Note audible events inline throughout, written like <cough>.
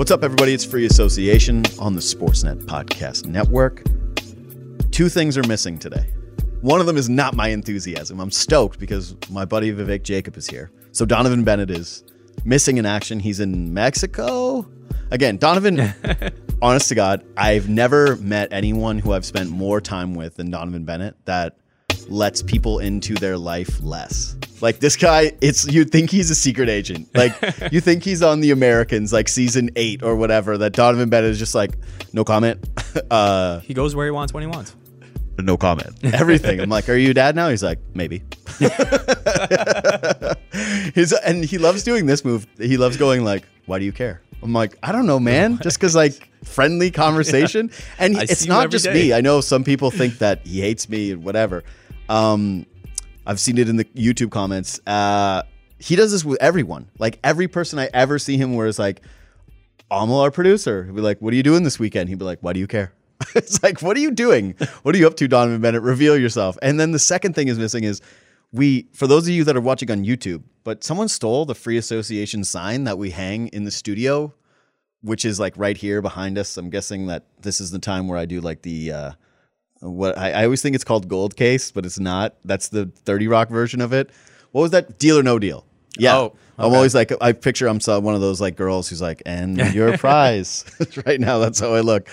What's up, everybody? It's Free Association on the Sportsnet Podcast Network. Two things are missing today. One of them is not my enthusiasm. I'm stoked because my buddy Vivek Jacob is here. So Donovan Bennett is missing in action. He's in Mexico. Again, Donovan, <laughs> honest to God, I've never met anyone who I've spent more time with than Donovan Bennett that lets people into their life less. Like this guy, it's you'd think he's a secret agent. Like <laughs> you think he's on the Americans, like season eight or whatever. That Donovan Bennett is just like, no comment. <laughs> Uh, He goes where he wants when he wants. no comment. <laughs> Everything. I'm like, are you dad now? He's like, maybe. His and he loves doing this move. He loves going like, why do you care? I'm like, I don't know, man. Just because like friendly conversation, and I it's not just day. me. I know some people think that he hates me and whatever. Um, I've seen it in the YouTube comments. Uh, he does this with everyone. Like every person I ever see him, where it's like, Amal, our producer, he'd be like, "What are you doing this weekend?" He'd be like, "Why do you care?" <laughs> it's like, "What are you doing? What are you up to, Donovan Bennett? Reveal yourself." And then the second thing is missing is we, for those of you that are watching on YouTube, but someone stole the Free Association sign that we hang in the studio, which is like right here behind us. I'm guessing that this is the time where I do like the. Uh, what I, I always think it's called gold case, but it's not. That's the 30 Rock version of it. What was that? Deal or no deal? Yeah. Oh, I'm always like, I picture I'm one of those like girls who's like, and <laughs> your prize. <laughs> right now, that's how I look.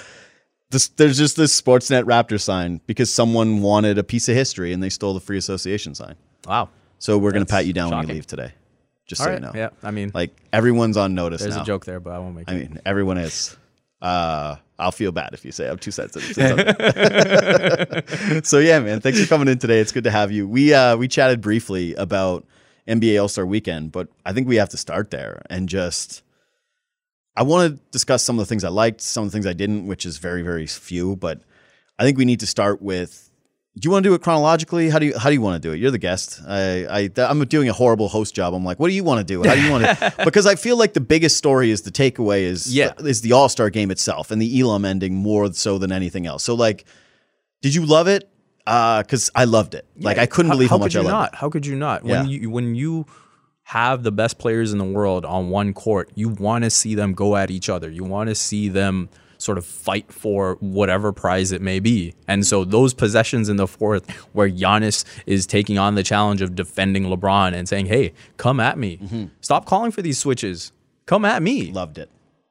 This, there's just this Sportsnet Raptor sign because someone wanted a piece of history and they stole the Free Association sign. Wow. So we're gonna pat you down when you leave today. Just All so right. you know. Yeah. I mean, Like everyone's on notice there's now. a joke there, but I won't make it. I mean, everyone is. Uh, I'll feel bad if you say I'm too sensitive. <laughs> <laughs> so yeah, man, thanks for coming in today. It's good to have you. We uh, we chatted briefly about NBA All Star Weekend, but I think we have to start there and just. I want to discuss some of the things I liked, some of the things I didn't, which is very very few. But I think we need to start with. Do you want to do it chronologically? How do you how do you want to do it? You're the guest. I, I I'm doing a horrible host job. I'm like, what do you want to do? How do you want to? <laughs> because I feel like the biggest story is the takeaway is Yeah. Uh, is the All Star game itself and the Elam ending more so than anything else. So like, did you love it? Uh, because I loved it. Like I couldn't believe how, much could I you loved not? How could you not? Yeah. When you when you have the best players in the world on one court, you want to see them go at each other. You want to see them sort of fight for whatever prize it may be. And so those possessions in the fourth where Giannis is taking on the challenge of defending LeBron and saying, "Hey, come at me. Mm-hmm. Stop calling for these switches. Come at me." Loved it.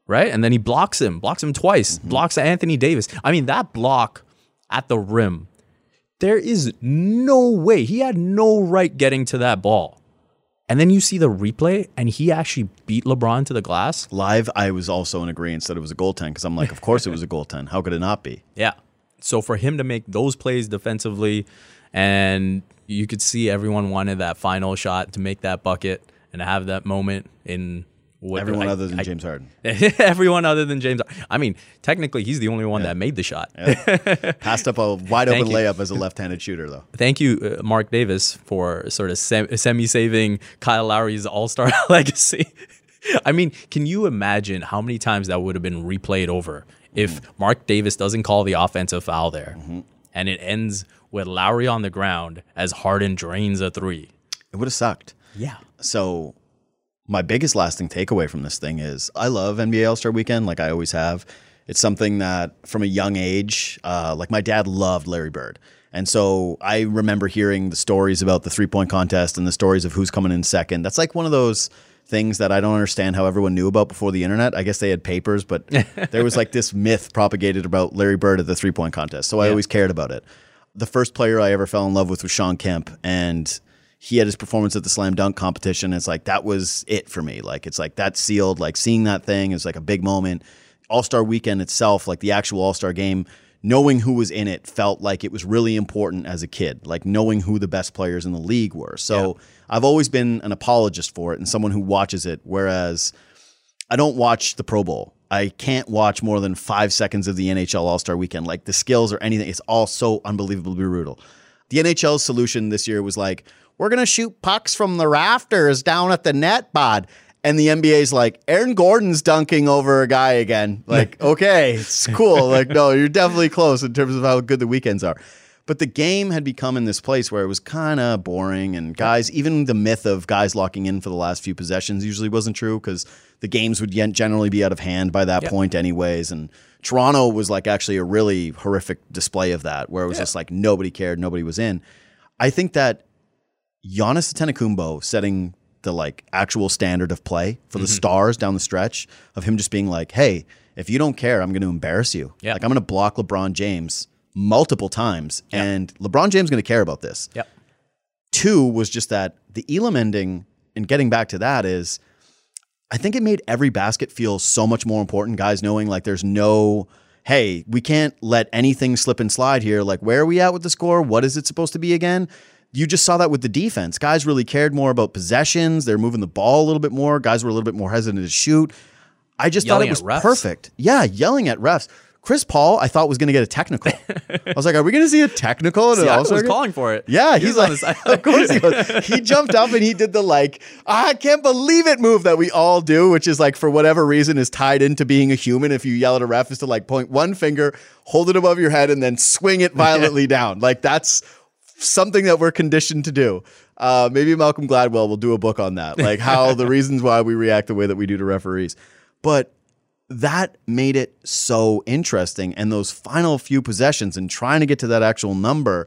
right? And then he blocks him, blocks him twice, Mm-hmm. blocks Anthony Davis. I mean, that block at the rim, there is no way he had no right getting to that ball. And then you see the replay, and he actually beat LeBron to the glass. Live, I was also in agreement that it was a goaltend because I'm like, of course it was a goaltend. How could it not be? Yeah. So for him to make those plays defensively, and you could see everyone wanted that final shot to make that bucket and have that moment in what Everyone I- other than I- James Harden <laughs> everyone other than James. I mean, technically, he's the only one that made the shot. <laughs> passed up a wide open layup as a left-handed shooter, though. Thank you, uh, Marc Davis, for sort of sem- semi-saving Kyle Lowry's All-Star <laughs> legacy. I mean, can you imagine how many times that would have been replayed over if Marc Davis doesn't call the offensive foul there, and it ends with Lowry on the ground as Harden drains a three? It would have sucked. Yeah. So my biggest lasting takeaway from this thing is I love NBA All Star Weekend, like I always have. It's something that from a young age, uh, like my dad loved Larry Bird. And so I remember hearing the stories about the three point contest and the stories of who's coming in second. That's like one of those things that I don't understand how everyone knew about before the internet. I guess they had papers, but <laughs> there was like this myth propagated about Larry Bird at the three point contest. So I always cared about it. The first player I ever fell in love with was Shawn Kemp. And he had his performance at the slam dunk competition. It's like that was it for me. Like it's like that sealed. Like seeing that thing is like a big moment. All Star Weekend itself, like the actual All Star game, knowing who was in it felt like it was really important as a kid. Like knowing who the best players in the league were. So I've always been an apologist for it and someone who watches it. Whereas I don't watch the Pro Bowl. I can't watch more than five seconds of the NHL All Star Weekend. Like the skills or anything, it's all so unbelievably brutal. The NHL's solution this year was like, we're gonna shoot pucks from the rafters down at the net, bod. And the NBA's like, Aaron Gordon's dunking over a guy again. <laughs> Like, okay, it's cool. Like, no, you're definitely close in terms of how good the weekends are. But the game had become in this place where it was kind of boring, and guys, even the myth of guys locking in for the last few possessions usually wasn't true because the games would generally be out of hand by that Yeah. point, anyways. And Toronto was like actually a really horrific display of that, where it was Yeah. just like nobody cared, nobody was in. I think that Giannis Antetokounmpo setting the like actual standard of play for Mm-hmm. the stars down the stretch of him just being like, "Hey, if you don't care, I'm going to embarrass you. Yeah. Like I'm going to block LeBron James multiple times, and LeBron James is going to care about this." Yep. Two was just that the Elam ending, and getting back to that is, I think it made every basket feel so much more important. Guys knowing like there's no, hey, we can't let anything slip and slide here. Like where are we at with the score? What is it supposed to be again? You just saw that with the defense. Guys really cared more about possessions. They're moving the ball a little bit more. Guys were a little bit more hesitant to shoot. I just Yelling thought it was perfect. Yeah, yelling at refs. Chris Paul, I thought was going to get a technical. <laughs> I was like, "Are we going to see a technical?" in an Siakam All-Star was calling for it. Yeah, He he's on like, the side. <laughs> of course he was. <laughs> He jumped up and he did the like, I can't believe it move that we all do, which is like for whatever reason is tied into being a human. If you yell at a ref, is to like point one finger, hold it above your head, and then swing it violently down. Like that's something that we're conditioned to do. Uh, maybe Malcolm Gladwell will do a book on that, like how <laughs> the reasons why we react the way that we do to referees. But that made it so interesting. And those final few possessions and trying to get to that actual number,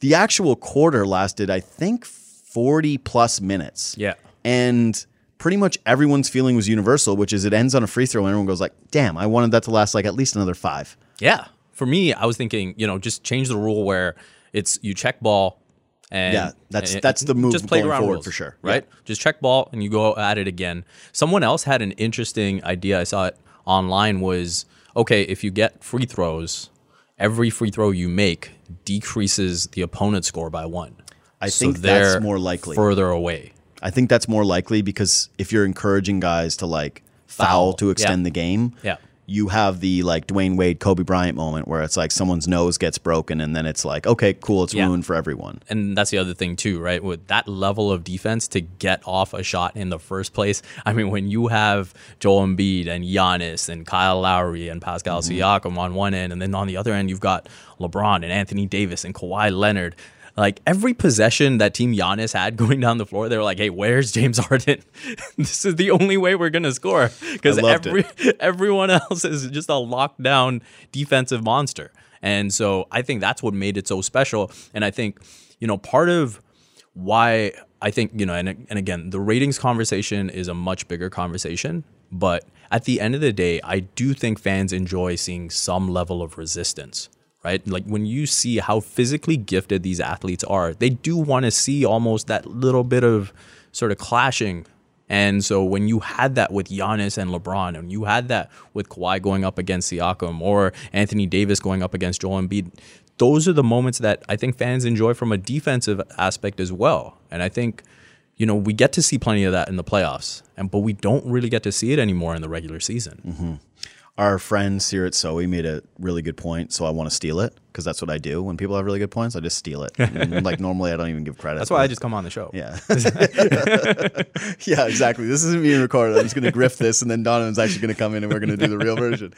the actual quarter lasted, I think, 40 plus minutes. Yeah. And pretty much everyone's feeling was universal, which is it ends on a free throw and everyone goes like, damn, I wanted that to last like at least another five. Yeah. For me, I was thinking, you know, just change the rule where it's you check ball and Yeah, that's- and- that's the move just play going around forward rules, for sure. Right? Just check ball and you go at it again. Someone else had an interesting idea. I saw it online was okay, if you get free throws, every free throw you make decreases the opponent's score by one. I So think that's more likely. Further away. I think that's more likely because if you're encouraging guys to like foul, Foul, to extend yeah. the game, Yeah. You have the like Dwyane Wade, Kobe Bryant moment where it's like someone's nose gets broken and then it's like, okay, cool, it's Yeah. ruined for everyone. and that's the other thing too, right? With that level of defense to get off a shot in the first place. I mean, when you have Joel Embiid and Giannis and Kyle Lowry and Pascal mm-hmm. Siakam on one end, and then on the other end you've got LeBron and Anthony Davis and Kawhi Leonard. Like every possession that Team Giannis had <laughs> going down the floor, they were like, "Hey, where's James <laughs> Harden? <laughs> this is the only way we're gonna score because every everyone else is just a lockdown defensive monster." And so I think that's what made it so special. And I think, you know, part of why I think, you know, and, and again, the ratings conversation is a much bigger conversation. But at the end of the day, I do think fans enjoy seeing some level of resistance, right? Like when you see how physically gifted these athletes are, they do want to see almost that little bit of sort of clashing and so when you had that with Giannis and LeBron, and you had that with Kawhi going up against Siakam or Anthony Davis going up against Joel Embiid, those are the moments that I think fans enjoy from a defensive aspect as well. And I think, you know, we get to see plenty of that in the playoffs, and but we don't really get to see it anymore in the regular season. Mm-hmm. Our friends here at SOE made a really good point, so I want to steal it because that's what I do. When people have really good points, I just steal it. <laughs> And, like normally, I don't even give credit. That's why I just come on the show. Yeah. <laughs> <laughs> yeah, exactly. This isn't being recorded. I'm just going to grift this, and then Donovan's actually going to come in and we're going to do the real version.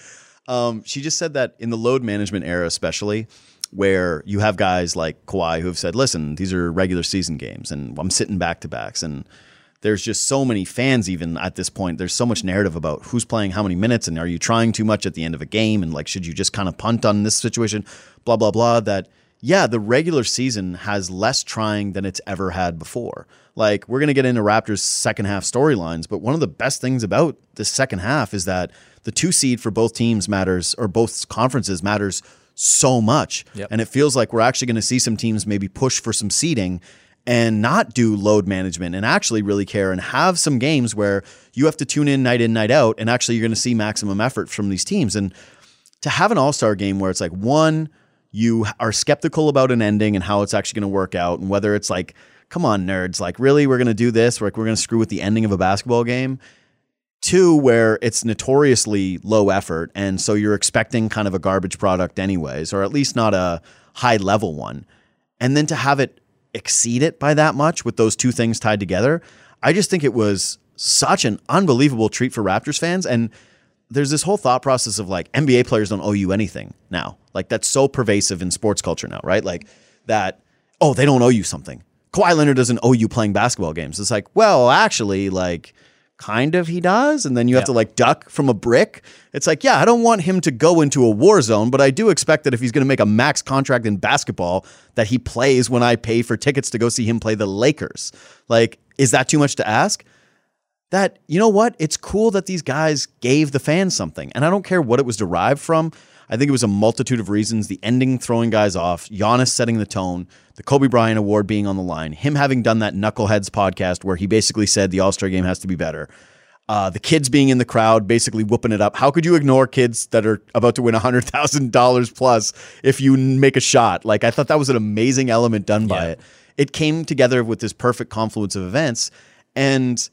Um, she just said that in the load management era, especially where you have guys like Kawhi who have said, listen, these are regular season games, and I'm sitting back to backs. And there's just so many fans, even at this point. There's so much narrative about who's playing how many minutes, and are you trying too much at the end of a game? And like, should you just kind of punt on this situation? Blah, blah, blah. That yeah, the regular season has less trying than it's ever had before. Like, we're going to get into Raptors' second half storylines, but one of the best things about this second half is that the two seed for both teams matters, or both conferences matters so much. Yep. And it feels like we're actually going to see some teams maybe push for some seeding and not do load management and actually really care and have some games where you have to tune in night in, night out, and actually you're going to see maximum effort from these teams. And to have an all star game where it's like, one, you are skeptical about an ending and how it's actually going to work out, and whether it's like, come on, nerds, like, really, we're going to do this? Like, we're going to screw with the ending of a basketball game. Two, where it's notoriously low effort. And so you're expecting kind of a garbage product, anyways, or at least not a high level one. And then to have it exceed it by that much with those two things tied together, I just think it was such an unbelievable treat for Raptors fans. And there's this whole thought process of like NBA players don't owe you anything now. Like that's so pervasive in sports culture now, right? Like that, oh, they don't owe you something. Kawhi Leonard doesn't owe you playing basketball games. It's like, well, actually, like kind of he does. And then you have to like duck from a brick. It's like, yeah, I don't want him to go into a war zone, but I do expect that if he's going to make a max contract in basketball, that he plays when I pay for tickets to go see him play the Lakers. Like, is that too much to ask? that, you know what? It's cool that these guys gave the fans something. And I don't care what it was derived from. I think it was a multitude of reasons. The ending throwing guys off, Giannis setting the tone, the Kobe Bryant Award being on the line, him having done that Knuckleheads podcast where he basically said the All Star game has to be better. Uh, the kids being in the crowd, basically whooping it up. How could you ignore kids that are about to win $100,000 plus if you make a shot? Like, I thought that was an amazing element done by Yeah. it. It came together with this perfect confluence of events. And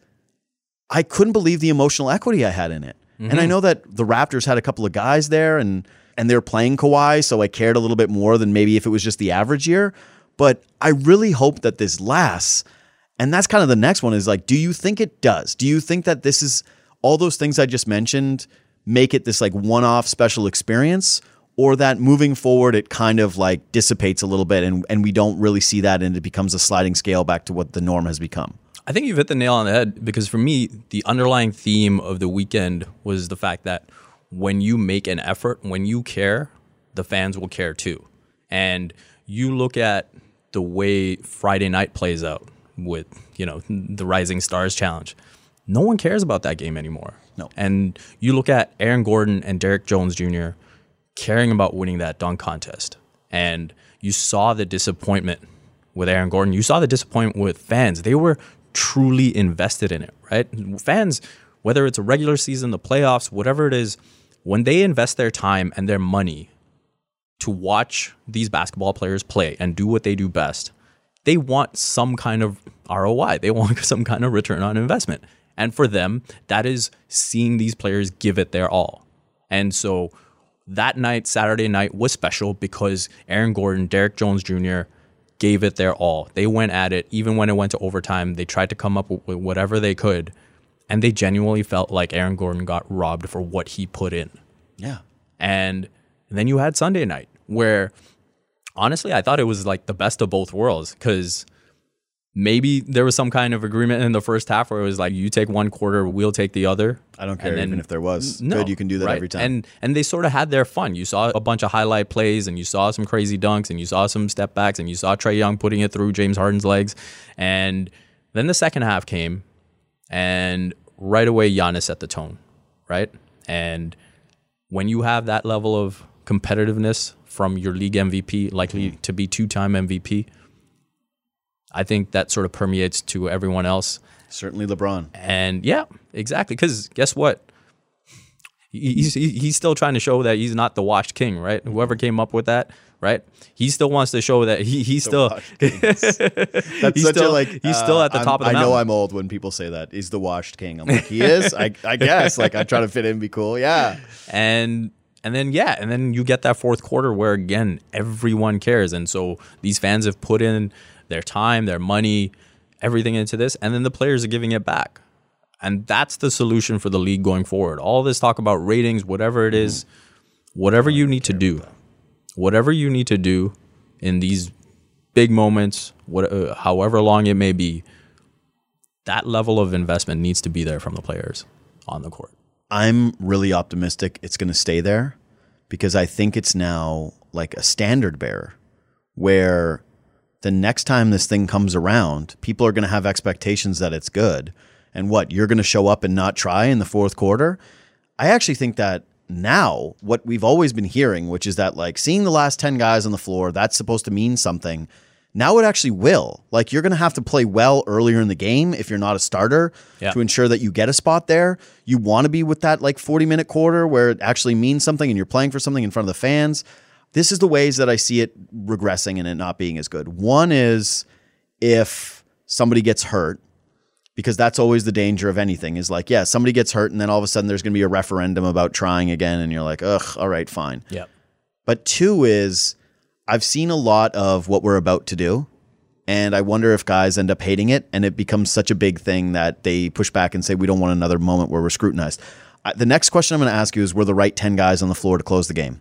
I couldn't believe the emotional equity I had in it. And I know that the Raptors had a couple of guys there and and they're playing Kawhi, so I cared a little bit more than maybe if it was just the average year. But I really hope that this lasts. And that's kind of the next one is like, do you think it does? Do you think that this is all those things I just mentioned make it this like one-off special experience? Or that moving forward it kind of like dissipates a little bit and, and we don't really see that and it becomes a sliding scale back to what the norm has become. I think you've hit the nail on the head because for me, the underlying theme of the weekend was the fact that when you make an effort, when you care, the fans will care too. And you look at the way Friday night plays out with, you know, the Rising Stars Challenge. No one cares about that game anymore. No. And you look at Aaron Gordon and Derrick Jones Jr. caring about winning that dunk contest. And you saw the disappointment with Aaron Gordon. You saw the disappointment with fans. They were truly invested in it, right? Fans, whether it's a regular season, the playoffs, whatever it is, when they invest their time and their money to watch these basketball players play and do what they do best, they want some kind of ROI. They want <laughs> some kind of return on investment. And for them, that is seeing these players give it their all. And so that night, Saturday night, was special because Aaron Gordon, Derrick Jones Jr., gave it their all. They went at it, even when it went to overtime. They tried to come up with whatever they could. And they genuinely felt like Aaron Gordon got robbed for what he put in. Yeah. And then you had Sunday night, where honestly, I thought it was like the best of both worlds because maybe there was some kind of agreement in the first half where it was like, you take one quarter, we'll take the other. I don't care then- even if there was. No, Good, you can do that right? every time. And and they sort of had their fun. You saw a bunch of highlight plays, and you saw some crazy dunks, and you saw some step backs, and you saw Trae Young putting it through James Harden's legs. And then the second half came, and right away Giannis set the tone, right? And when you have that level of competitiveness from your league MVP, likely to be two-time MVP, I think that sort of permeates to everyone else. Certainly LeBron. And yeah, exactly. Because guess what? He's, he's still trying to show that he's not the washed king, right? Whoever came up with that, right? He still wants to show that he he's still. <laughs> That's he's such still a like. he's still uh, at the I'm- top of the I mountain. know I'm old when people say that. He's the washed king. I'm like, he is. I, I guess. Like I try to fit in, be cool. Yeah. <laughs> and and then yeah, and then you get that fourth quarter where again everyone cares, and so these fans have put in their time, their money, everything into this, and then the players are giving it back, and that's the solution for the league going forward. All this talk about ratings, whatever it is, whatever you need to do, whatever you need to do in these big moments, what, uh, however long it may be, that level of investment needs to be there from the players on the court. I'm really optimistic it's going to stay there because I think it's now like a standard bearer where the next time this thing comes around, people are going to have expectations that it's good. And what, you're going to show up and not try in the fourth quarter? I actually think that now, what we've always been hearing, which is that like seeing the last 10 guys on the floor, that's supposed to mean something. Now it actually will. Like you're going to have to play well earlier in the game if you're not a starter Yeah. to ensure that you get a spot there. You want to be with that like 40 minute quarter where it actually means something and you're playing for something in front of the fans. This is the ways that I see it regressing and it not being as good. One is if somebody gets hurt, because that's always the danger of anything is like, yeah, somebody gets hurt and then all of a sudden there's going to be a referendum about trying again. And you're like, ugh, all right, fine. Yep. But two is I've seen a lot of what we're about to do. And I wonder if guys end up hating it and it becomes such a big thing that they push back and say, we don't want another moment where we're scrutinized. I- the next question I'm going to ask you is were the right 10 guys on the floor to close the game?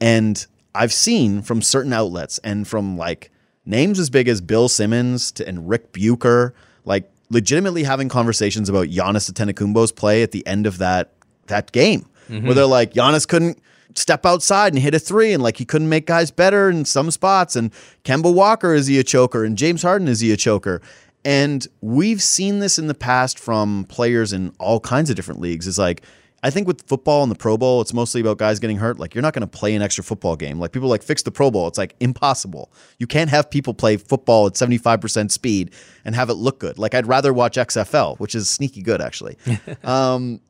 And I've seen from certain outlets and from like names as big as Bill Simmons to, and Ric Bucher, like legitimately having conversations about Giannis Antetokounmpo's play at the end of that that game, mm-hmm. where they're like Giannis couldn't step outside and hit a three, and like he couldn't make guys better in some spots, and Kemba Walker is he a choker, and James Harden is he a choker, and we've seen this in the past from players in all kinds of different leagues. Is like I think with football and the Pro Bowl, it's mostly about guys getting hurt. Like you're not going to play an extra football game. Like people like fix the Pro Bowl. It's like impossible. You can't have people play football at 75% speed and have it look good. Like I'd rather watch XFL, which is sneaky good actually. <laughs> um,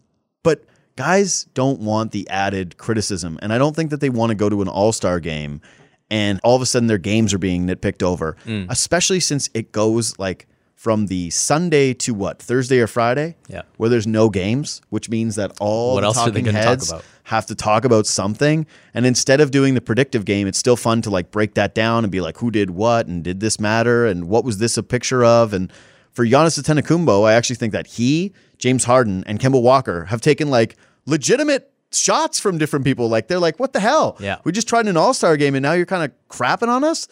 but guys don't want the added criticism, and I don't think that they want to go to an All Star game and all of a sudden their games are being nitpicked over, especially since it goes like from the Sunday to what Thursday or Friday, Yeah. where there's no games, which means that all What the else are they talking talk heads about? have to talk about something. And instead of doing the predictive game, it's still fun to like break that down and be like, who did what and did this matter and what was this a picture of? And for Giannis Antetokounmpo, I actually think that he, James Harden, and Kemba Walker have taken like legitimate shots from different people. Like they're like, what the hell? Yeah. we just tried an All Star game and now you're kind of crapping on us.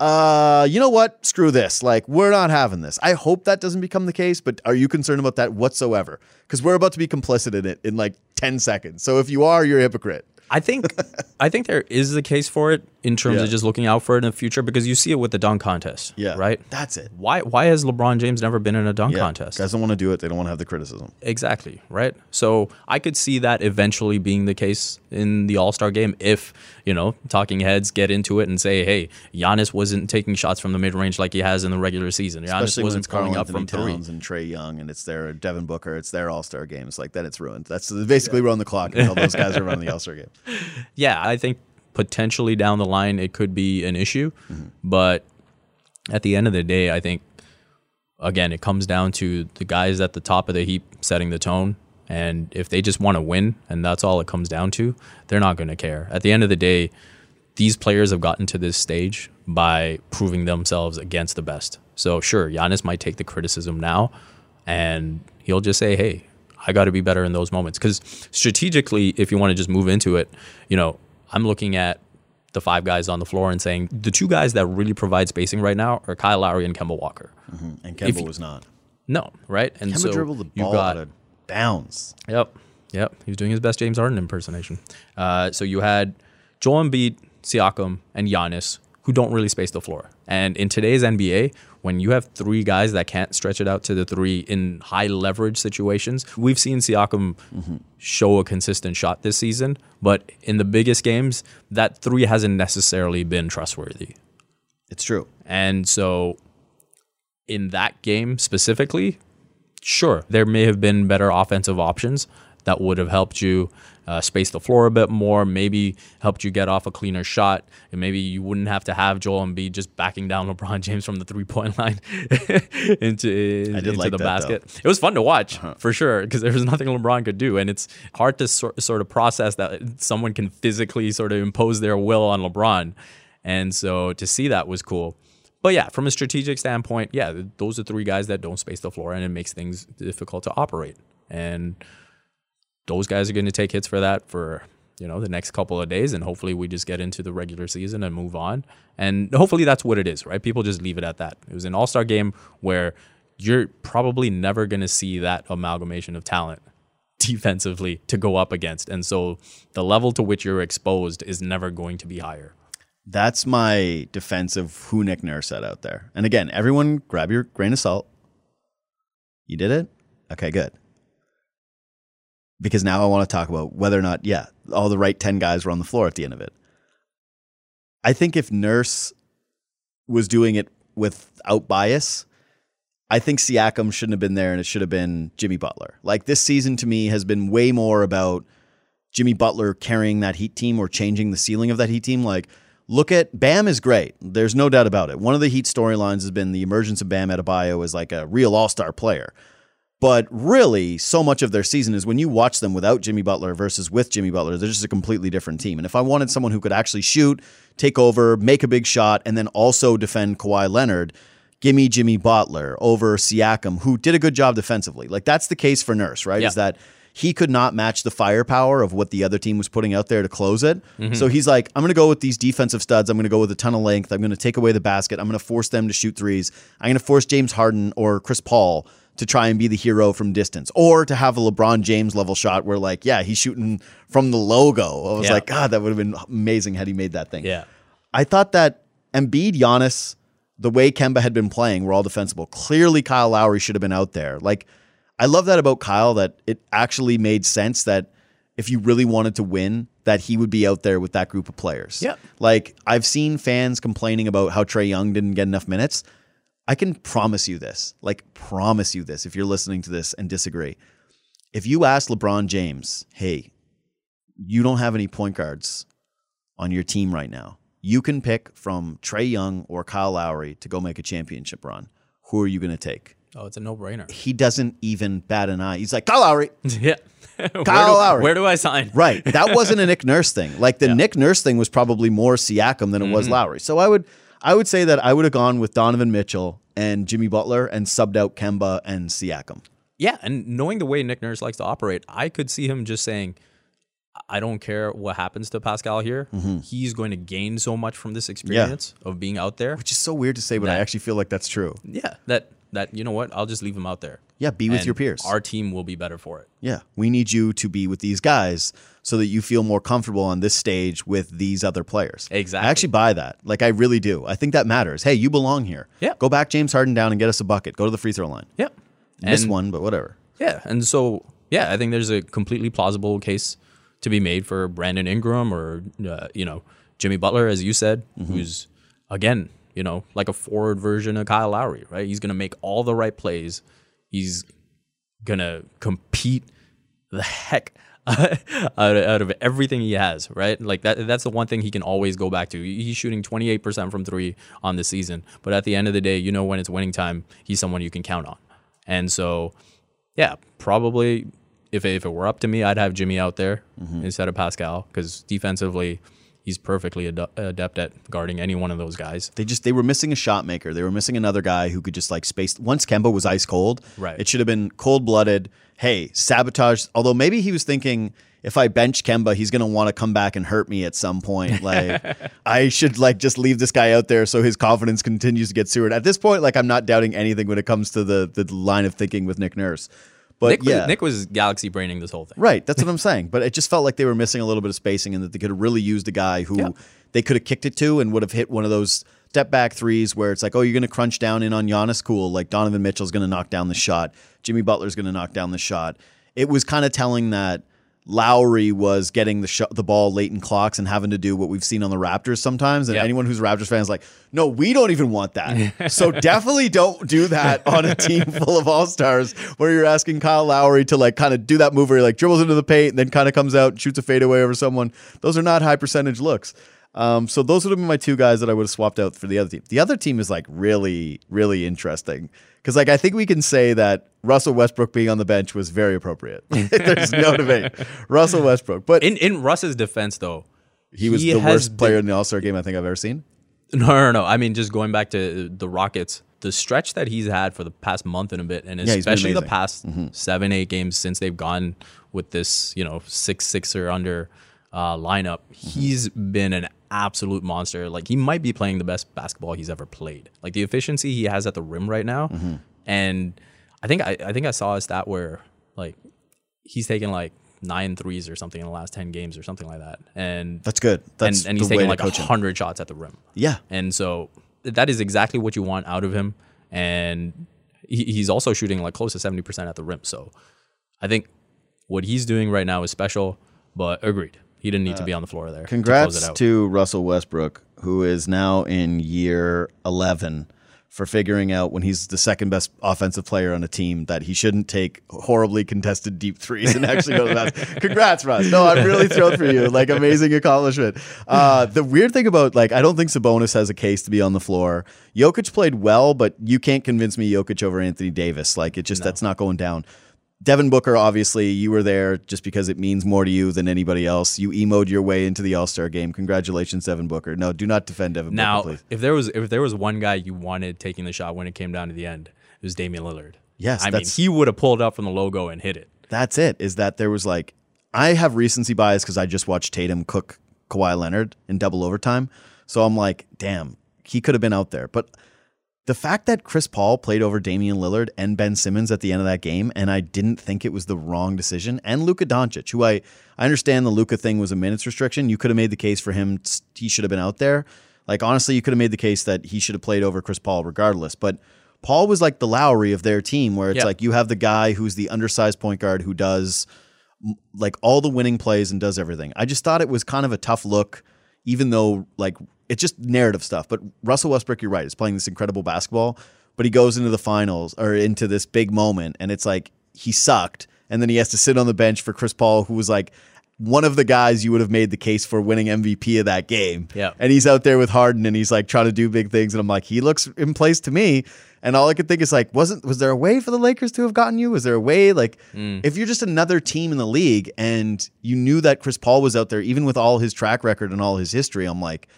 Uh, you know what? Screw this. Like, we're not having this. I hope that doesn't become the case, but are you concerned about that whatsoever? Because we're about to be complicit in it in like 10 seconds. So if you are, you're a hypocrite. I think I think there is a case for it in terms Yeah. of just looking out for it in the future because you see it with the dunk contest. Yeah. Right? That's it. Why why has LeBron James never been in a dunk Yeah. contest? Guys don't want to do it. They don't want to have the criticism. Exactly, right? So I could see that eventually being the case in the All Star game if, you know, talking heads get into it and say, hey, Giannis wasn't taking shots from the mid range like he has in the regular season. Giannis Especially wasn't coming up from three. And Trae Young and it's their Devin Booker. It's their All Star games. Like then it's ruined. That's basically we're on the clock until those guys are running the <laughs> All Star game. Yeah, I think potentially down the line it could be an issue, Mm-hmm. but at the end of the day, I think again it comes down to the guys at the top of the heap setting the tone. And if they just want to win, and that's all it comes down to, they're not going to care. At the end of the day, these players have gotten to this stage by proving themselves against the best. So sure, Giannis might take the criticism now, and he'll just say, "Hey, I got to be better in those moments." Because strategically, if you want to just move into it, you know, I'm looking at the five guys on the floor and saying the two guys that really provide spacing right now are Kyle Lowry and Kemba Walker. And Kemba was not. No, right? And Kemba so dribbled the you ball got out of bounds. Yep. Yep. He was doing his best James Harden impersonation. Uh, so you had Joel Embiid, Siakam, and Giannis, who don't really space the floor. And in today's NBA, when you have three guys that can't stretch it out to the three in high leverage situations, we've seen Siakam show a consistent shot this season. But in the biggest games, that three hasn't necessarily been trustworthy. It's true. And so in that game specifically, sure, there may have been better offensive options that would have helped you uh, space the floor a bit more, maybe helped you get off a cleaner shot, and maybe you wouldn't have to have Joel Embiid just backing down <laughs> LeBron James from the three point line <laughs> into, into like the that, basket. It was fun to watch Uh-huh. for sure because there was nothing LeBron could do, and it's hard to sor- sort of process that someone can physically sort of impose their will on LeBron, and so to see that was cool. But yeah, from a strategic standpoint, yeah, those are three guys that don't space the floor, and it makes things difficult to operate. And those guys are going to take hits for that for you know the next couple of days, and hopefully we just get into the regular season and move on. And hopefully that's what it is, right? People just leave it at that. It was an All Star game where you're probably never going to see that amalgamation of talent <laughs> defensively to go up against, and so the level to which you're exposed is never going to be higher. That's my defense of who Nick Nurse said out there. And again, everyone grab your grain of salt. You did it? Okay, good. Because now I want to talk about whether or not, yeah, all the right 10 guys were on the floor at the end of it. I think if Nurse was doing it without bias, I think Siakam shouldn't have been there and it should have been Jimmy Butler. Like this season to me has been way more about Jimmy Butler carrying that Heat team or changing the ceiling of that Heat team. Like, look at Bam is great. There's no doubt about it. One of the Heat storylines has been the emergence of Bam Adebayo as like a real All Star player. But really, so much of their season is when you watch them without Jimmy Butler versus with Jimmy Butler, they're just a completely different team. And if I wanted someone who could actually shoot, take over, make a big shot, and then also defend Kawhi Leonard, give me Jimmy Butler over Siakam, who did a good job defensively. Like that's the case for Nurse, right? Yeah. Is that he could not match the firepower of what the other team was putting out there to close it. Mm-hmm. So he's like, I'm going to go with these defensive studs. I'm going to go with a ton of length. I'm going to take away the basket. I'm going to force them to shoot threes. I'm going to force James Harden or Chris Paul to try and be the hero from distance or to have a LeBron James level shot where like, yeah, he's shooting from the logo. I was Yeah. like, God, that would have been amazing had he made that thing. Yeah. I thought that Embiid, Giannis, the way Kemba had been playing were all defensible. Clearly, Kyle Lowry should have been out there. Like, I love that about Kyle that it actually made sense that if you really wanted to win, that he would be out there with that group of players. Yeah. Like, I've seen fans complaining about how Trae Young didn't get enough minutes. I can promise you this, like, promise you this, if you're listening to this and disagree. If you ask LeBron James, hey, you don't have any point guards on your team right now. You can pick from Trae Young or Kyle Lowry to go make a championship run. Who are you going to take? Oh, it's a no-brainer. He doesn't even bat an eye. He's like, Kyle Lowry. <laughs> yeah. where, Kyle do, Lowry. where do I sign? Right. That wasn't a <laughs> Nick Nurse thing. Like the Nick Nurse thing was probably more Siakam than it was mm-hmm. Lowry. So I would I would say that I would have gone with Donovan Mitchell and Jimmy Butler and subbed out Kemba and Siakam. Yeah, and knowing the way Nick Nurse likes to operate, I could see him just saying, "I don't care what happens to Pascal here. Mm-hmm. He's going to gain so much from this experience of being out there. Which is so weird to say, but I actually feel like that's true. Yeah, that that you know what? I'll just leave him out there. Yeah, be with your peers. Our team will be better for it. Yeah, we need you to be with these guys so that you feel more comfortable on this stage with these other players. Exactly. I actually buy that. Like I really do. I think that matters. Hey, you belong here. Yeah. Go back James Harden down and get us a bucket. Go to the free throw line. Yeah, Miss one, but whatever. Yeah, and so yeah, I think there's a completely plausible case to be made for Brandon Ingram or uh, you know Jimmy Butler, as you said, who's again you know like a forward version of Kyle Lowry, right? He's gonna make all the right plays. He's gonna compete the heck <laughs> out of, out of everything he has, right? Like that that's the one thing he can always go back to. He's shooting 28% from 3 on the season, but at the end of the day, you know when it's winning time, he's someone you can count on. And so yeah, probably if it, if it were up to me, I'd have Jimmy out there mm-hmm. instead of Pascal cuz defensively he's perfectly ade- adept at guarding any one of those guys. They just they were missing a shot maker. They were missing another guy who could just like space. Once Kemba was ice cold, Right. It should have been cold blooded. Hey, sabotage. Although maybe he was thinking if I bench Kemba, he's gonna want to come back and hurt me at some point. <laughs> Like I should like just leave this guy out there so his confidence continues to get sewered. At this point, like I'm not doubting anything when it comes to the the line of thinking with Nick Nurse. But Nick, yeah, was, Nick was galaxy braining this whole thing. Right, that's what I'm <laughs> saying. But it just felt like they were missing a little bit of spacing and that they could have really used a guy who Yeah. they could have kicked it to and would have hit one of those step back threes where it's like, oh, you're going to crunch down in on Giannis, cool. Like Donovan Mitchell's going to knock down the shot. Jimmy Butler's going to knock down the shot. It was kind of telling that Lowry was getting the sh- the ball late in clocks and having to do what we've seen on the Raptors sometimes. And Yeah. anyone who's a Raptors fan is like, no, we don't even want that. so definitely don't do that <laughs> on a team full of all stars where you're asking Kyle Lowry to like kind of do that move where he like dribbles into the paint and then kind of comes out and shoots a fadeaway over someone. Those are not high percentage looks. Um, so those would have been my two guys that I would have swapped out for the other team. The other team is like really, really interesting because like I think we can say that Russell Westbrook being on the bench was very appropriate. <laughs> There's no debate. Russell Westbrook, but In in Russ's defense though, he was the has worst player in the All Star game I think I've ever seen. No, no, no. I mean, just going back to the Rockets, the stretch that he's had for the past month and a bit, and he's especially the amazing. Mm-hmm. past seven, eight games since they've gone with this, you know, six, six or under uh, lineup, he's been an absolute monster. Like he might be playing the best basketball he's ever played. Like the efficiency he has at the rim right now, Mm-hmm. and I think I, I think I saw a stat where like he's taken like nine threes or something in the last ten games or something like that, and That's good. That's and, and he's taking like hundred shots at the rim. Yeah. And so that is exactly what you want out of him. And he, he's also shooting like close to 70% at the rim. So I think what he's doing right now is special, but agreed. He didn't need to be on the floor there. to Congrats out. to Russell Westbrook, who is now in year 11 for figuring out when he's the second best offensive player on a team that he shouldn't take horribly contested deep threes and actually go to the basket. Congrats, Russ. No, I'm really thrilled for you. Like, amazing accomplishment. Uh, the weird thing about, like, I don't think Sabonis has a case to be on the floor. Jokic played well, but you can't convince me Jokic over Anthony Davis. Like, it just, that's not going down. Devin Booker, obviously, you were there just because it means more to you than anybody else. You emoed your way into the All Star game. Congratulations, Devin Booker. No, do not defend Devin now, Booker, please. if there was if there was one guy you wanted taking the shot when it came down to the end, it was Damian Lillard. Yes, I mean he would have pulled up from the logo and hit it. That's it. Is that there was like I have recency bias because I just watched Tatum cook Kawhi Leonard in double overtime. So I'm like, damn, he could have been out there. But the fact that Chris Paul played over Damian Lillard and Ben Simmons at the end of that game, and I didn't think it was the wrong decision, and Luka Doncic, who I I understand the Luka thing was a minutes restriction. You could have made the case for him; he should have been out there. Like honestly, you could have made the case that he should have played over Chris Paul regardless. But Paul was like the Lowry of their team, where it's Yeah. like you have the guy who's the undersized point guard who does like all the winning plays and does everything. I just thought it was kind of a tough look, even though like it's just narrative stuff. But Russell Westbrook, you're right, is playing this incredible basketball, but he goes into the finals or into this big moment, and it's like he sucked, and then he has to sit on the bench for Chris Paul, who was like one of the guys you would have made the case for winning MVP of that game. Yeah. And he's out there with Harden and he's like trying to do big things. And I'm like, he looks in place to me. And all I could think is like, wasn't was there a way for the Lakers to have gotten you? Was there a way like mm. if you're just another team in the league and you knew that Chris Paul was out there, even with all his track record and all his history, I'm like,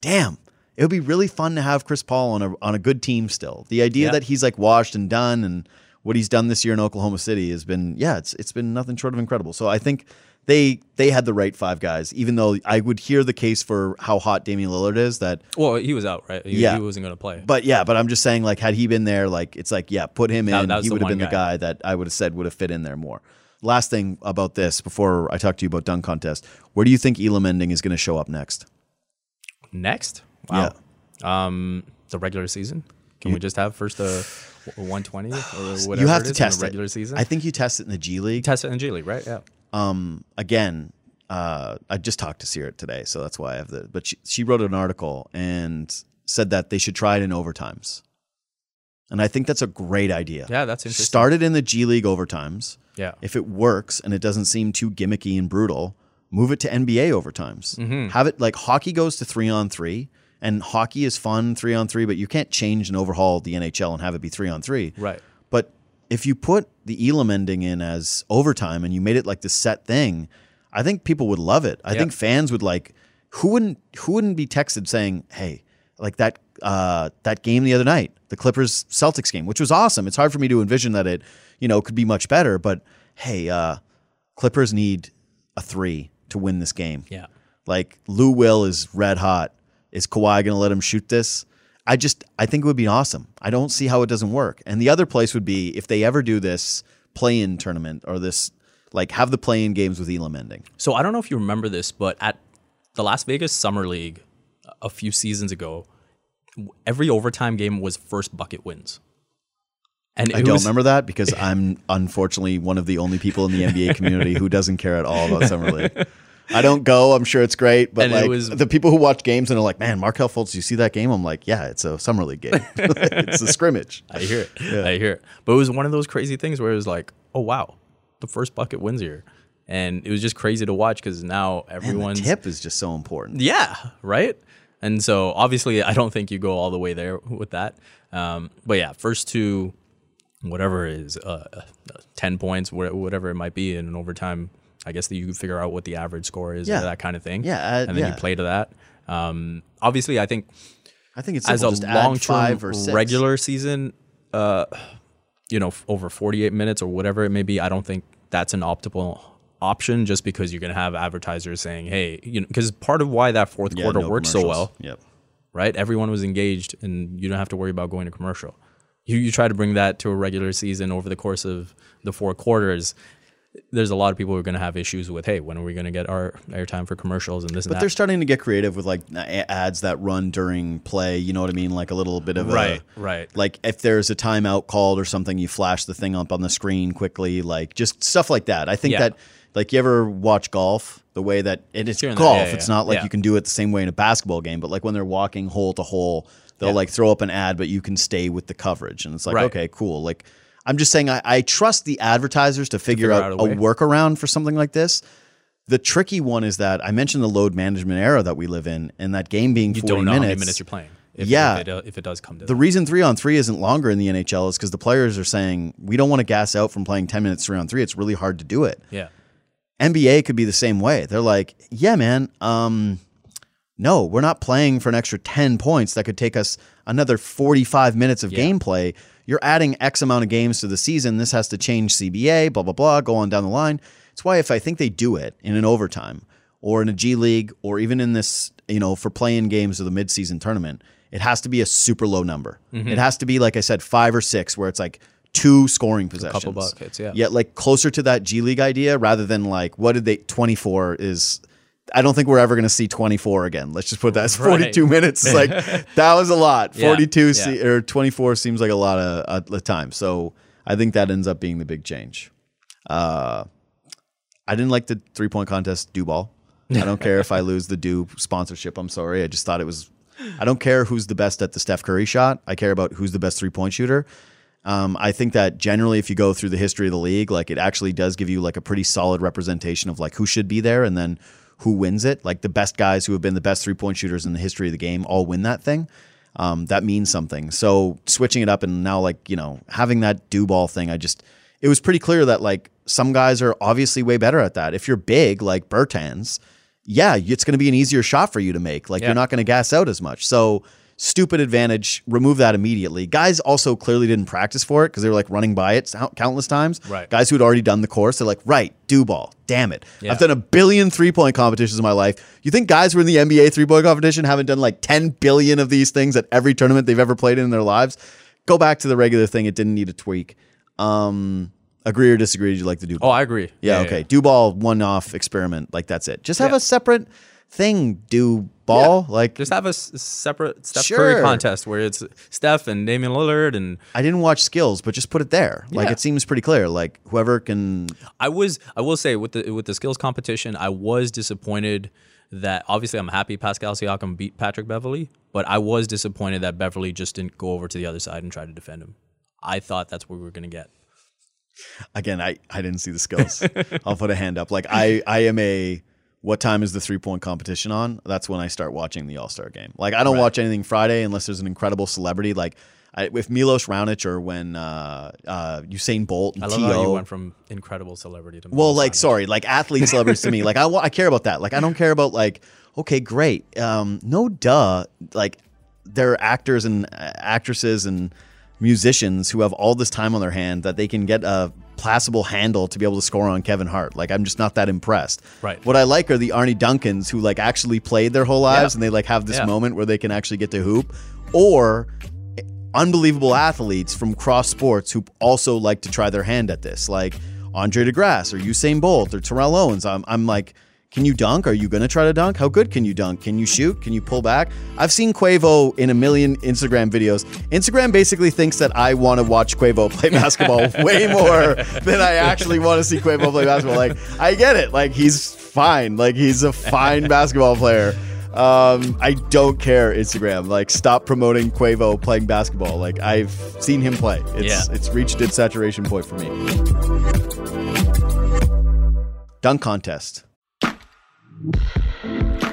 damn, it would be really fun to have Chris Paul on a on a good team still. The idea Yeah. that he's like washed and done and what he's done this year in Oklahoma City has been yeah, it's it's been nothing short of incredible. So I think they they had the right five guys, even though I would hear the case for how hot Damian Lillard is that Well, he was out, right? He, Yeah. he wasn't going to play. but yeah, but I'm just saying, like, had he been there, like, it's like, yeah, put him in. he would have been the guy. guy that I would have said would have fit in there more. Last thing about this before I talk to you about dunk contest, where do you think Elam Ending is going to show up next? Next, wow. Um, the regular season. Can we just have first the 120 or <sighs> whatever you have to test in the it. regular season? I think you test it in the G League. test it in the G League, right? Yeah. um, again, uh, I just talked to Sirit today, so that's why I have the. But she, she wrote an article and said that they should try it in overtimes, and I think that's a great idea. Yeah, that's interesting. Start it in the G League overtimes. Yeah. If it works and it doesn't seem too gimmicky and brutal, move it to NBA overtimes. Mm-hmm. Have it like hockey goes to three on three, and hockey is fun three on three, but you can't change and overhaul the NHL and have it be three on three. Right. But if you put the Elam ending in as overtime and you made it like the set thing, I think people would love it. I think fans would like who wouldn't who wouldn't be texted saying, "Hey, like that uh, that game the other night, the Clippers Celtics game, which was awesome. It's hard for me to envision that it, you know, could be much better, but hey, uh, Clippers need a 3 to win this game. Yeah. Like Lou Will is red hot. Is Kawhi going to let him shoot this? I just I think it would be awesome. I don't see how it doesn't work. And the other place would be if they ever do this play-in tournament or this like have the play-in games with Elam ending. So I don't know if you remember this, but at the Las Vegas Summer League a few seasons ago, every overtime game was first bucket wins. And I don't was, remember that because <laughs> I'm unfortunately one of the only people in the NBA community who doesn't care at all about summer league. I don't go. I'm sure it's great, but And it like was- the people who watch games and are like, "Man, Markelle Fultz, you see that game?" I'm like, "Yeah, it's a summer league game. <laughs> <laughs> it's a scrimmage." I hear it. I hear it. But it was one of those crazy things where it was like, oh wow, the first bucket wins here, and it was just crazy to watch because now everyone's the tip is just so important. yeah right. And so obviously, I don't think you go all the way there with that. Um, but yeah, first two, whatever it is uh, uh, ten points, whatever it might be in an overtime. I guess that you can figure out what the average score is, Yeah. or that kind of thing. Yeah, uh, and then yeah. you play to that. Um, obviously, I think I think it's as a long term regular season, uh, you know, over 48 minutes or whatever it may be, I don't think that's an optimal option just because you're going to have advertisers saying, hey, you know, because part of why that fourth Yeah, quarter no worked so well, Yep. right? Everyone was engaged and you don't have to worry about going to commercial. You, you try to bring that to a regular season over the course of the four quarters. There's a lot of people who are going to have issues with, hey, when are we going to get our airtime for commercials and this and But that? they're starting to get creative with like ads that run during play. You know what I mean? Like a little bit of Right, a right. Like if there's a timeout called or something, you flash the thing up on the screen quickly. Like just stuff like that. I think Yeah. that like you ever watch golf the way that and it's and golf. yeah, yeah, it's not like you can do it the same way in a basketball game. But like when they're walking hole to hole, they'll like throw up an ad, but you can stay with the coverage, and it's like Right. okay, cool. Like I'm just saying, I, I trust the advertisers to figure, figure out, out a a workaround for something like this. The tricky one is that I mentioned the load management era that we live in, and that game being you 40 don't know minutes. how many minutes you're playing. If, Yeah. If it, if it does come to The reason three on three isn't longer in the NHL is because the players are saying we don't want to gas out from playing 10 minutes three on three. It's really hard to do it. Yeah. NBA could be the same way. They're like, yeah, man, um, no, we're not playing for an extra 10 points that could take us another 45 minutes of gameplay. You're adding X amount of games to the season. This has to change CBA, blah, blah, blah, go on down the line. It's why if I think they do it in an overtime or in a G League or even in this, you know, for playing games of the midseason tournament, it has to be a super low number. Mm-hmm. It has to be, like I said, five or six where it's like two scoring possessions. couple buckets, yeah. Yeah, like closer to that G League idea rather than like what did they 24 is I don't think we're ever going to see 24 again. Let's just put that as 42 Right. minutes. It's <laughs> like that was a lot. Yeah, 42 yeah. se- or 24 seems like a lot of uh, time. So I think that ends up being the big change. Uh, I didn't like the three point contest Dew ball. I don't care if I lose the Dew sponsorship. I'm sorry. I just thought it was. I don't care who's the best at the Steph Curry shot. I care about who's the best three point shooter. Um, I think that generally, if you go through the history of the league, like it actually does give you like a pretty solid representation of like who should be there and then who wins it. Like the best guys who have been the best three point shooters in the history of the game all win that thing. Um, that means something. So switching it up and now like you know having that Dew ball thing, I just it was pretty clear that like some guys are obviously way better at that. If you're big like Bertans, yeah, it's going to be an easier shot for you to make. Like Yeah. you're not going to gas out as much. So stupid advantage. Remove that immediately. Guys also clearly didn't practice for it because they were like running by it countless times. Right. Guys who had already done the course, they're like, right, Dew ball. Damn it. Yeah. I've done a billion three point competitions in my life. You think guys who are in the NBA three point competition haven't done like 10 billion of these things at every tournament they've ever played in, in their lives? Go back to the regular thing. It didn't need a tweak. Um, agree or disagree? Did you like the Dew ball? Oh. I agree. Yeah, okay. Dew ball one off experiment. Like that's it. Just have Yeah. a separate thing. Dew ball. Like Just have a s- separate Steph Sure. Curry contest where it's Steph and Damian Lillard, and I didn't watch skills, but just put it there. Like it seems pretty clear. Like whoever can. I was I will say with the with the skills competition, I was disappointed that obviously I'm happy Pascal Siakam beat Patrick Beverley, but I was disappointed that Beverley just didn't go over to the other side and try to defend him. I thought that's what we were gonna get. Again, I I didn't see the skills. I'll put a hand up. Like I I am a. What time is the three point competition on? That's when I start watching the All Star game. Like I don't watch anything Friday unless there's an incredible celebrity. Like I, with Milos Raonic or when uh, uh, Usain Bolt and I love T.O. how you went from incredible celebrity to Well, Milos like, Raonic. sorry, like athlete celebrities to me, like I, I care about that. Like, I don't care about like, okay, great, um, no, duh, like there are actors and uh, actresses and musicians who have all this time on their hand that they can get a passable handle to be able to score on Kevin Hart. Like, I'm just not that impressed. Right. What I like are the Arne Duncans who like actually played their whole lives Yeah. and they like have this Yeah. moment where they can actually get to hoop, or unbelievable athletes from cross sports who also like to try their hand at this, like Andre De Grasse or Usain Bolt or Terrell Owens. I'm, I'm like, can you dunk? Are you going to try to dunk? How good can you dunk? Can you shoot? Can you pull back? I've seen Quavo in a million Instagram videos. Instagram basically thinks that I want to watch Quavo play <laughs> basketball way more than I actually want to see Quavo play basketball. Like, I get it. Like, he's fine. Like, he's a fine <laughs> basketball player. Um, I don't care Instagram. Like, stop promoting Quavo playing basketball. Like, I've seen him play. It's Yeah. it's reached its saturation point for me. Dunk contest.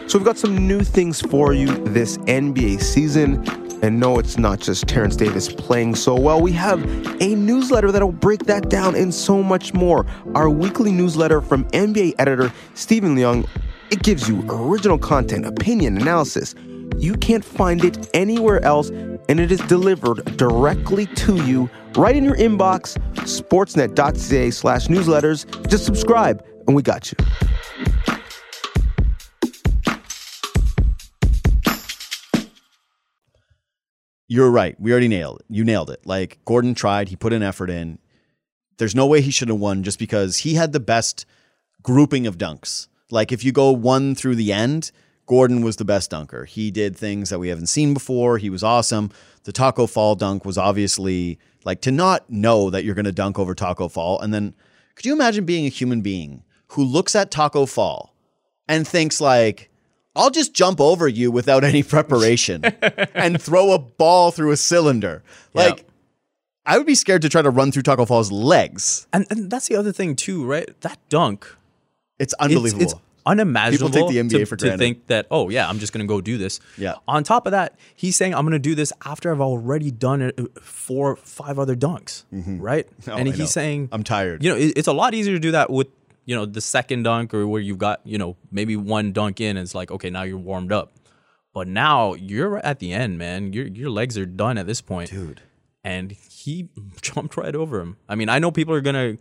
So we've got some new things for you this NBA season. And no, it's not just Terence Davis playing so well. We have a newsletter that'll break that down and so much more. Our weekly newsletter from NBA editor Stephen Leung. It gives you original content, opinion, analysis. You can't find it anywhere else, and it is delivered directly to you right in your inbox. Sportsnet.ca slash newsletters. Just subscribe, and we got you. You're right. We already nailed it. You nailed it. Like Gordon tried, he put an effort in. There's no way he should have won just because he had the best grouping of dunks. Like if you go one through the end, Gordon was the best dunker. He did things that we haven't seen before. He was awesome. The Taco Fall dunk was obviously like to not know that you're going to dunk over Taco Fall. And then could you imagine being a human being who looks at Taco Fall and thinks like, I'll just jump over you without any preparation <laughs> and throw a ball through a cylinder. Like, Yeah. I would be scared to try to run through Taco Fall's legs. and and that's the other thing too, right? That dunk, It's it's, unbelievable. it's unimaginable People take the NBA to, for to granted. think that oh yeah, I'm just gonna go do this. Yeah. On top of that, he's saying I'm gonna do this after I've already done it uh, four, five other dunks, right? Oh, and I he's know. saying I'm tired. You know, it, it's a lot easier to do that with you know the second dunk or where you've got you know maybe one dunk in. And it's like okay, now you're warmed up. But now you're at the end, man. Your your legs are done at this point, Dude. And he <laughs> jumped right over him. I mean, I know people are gonna,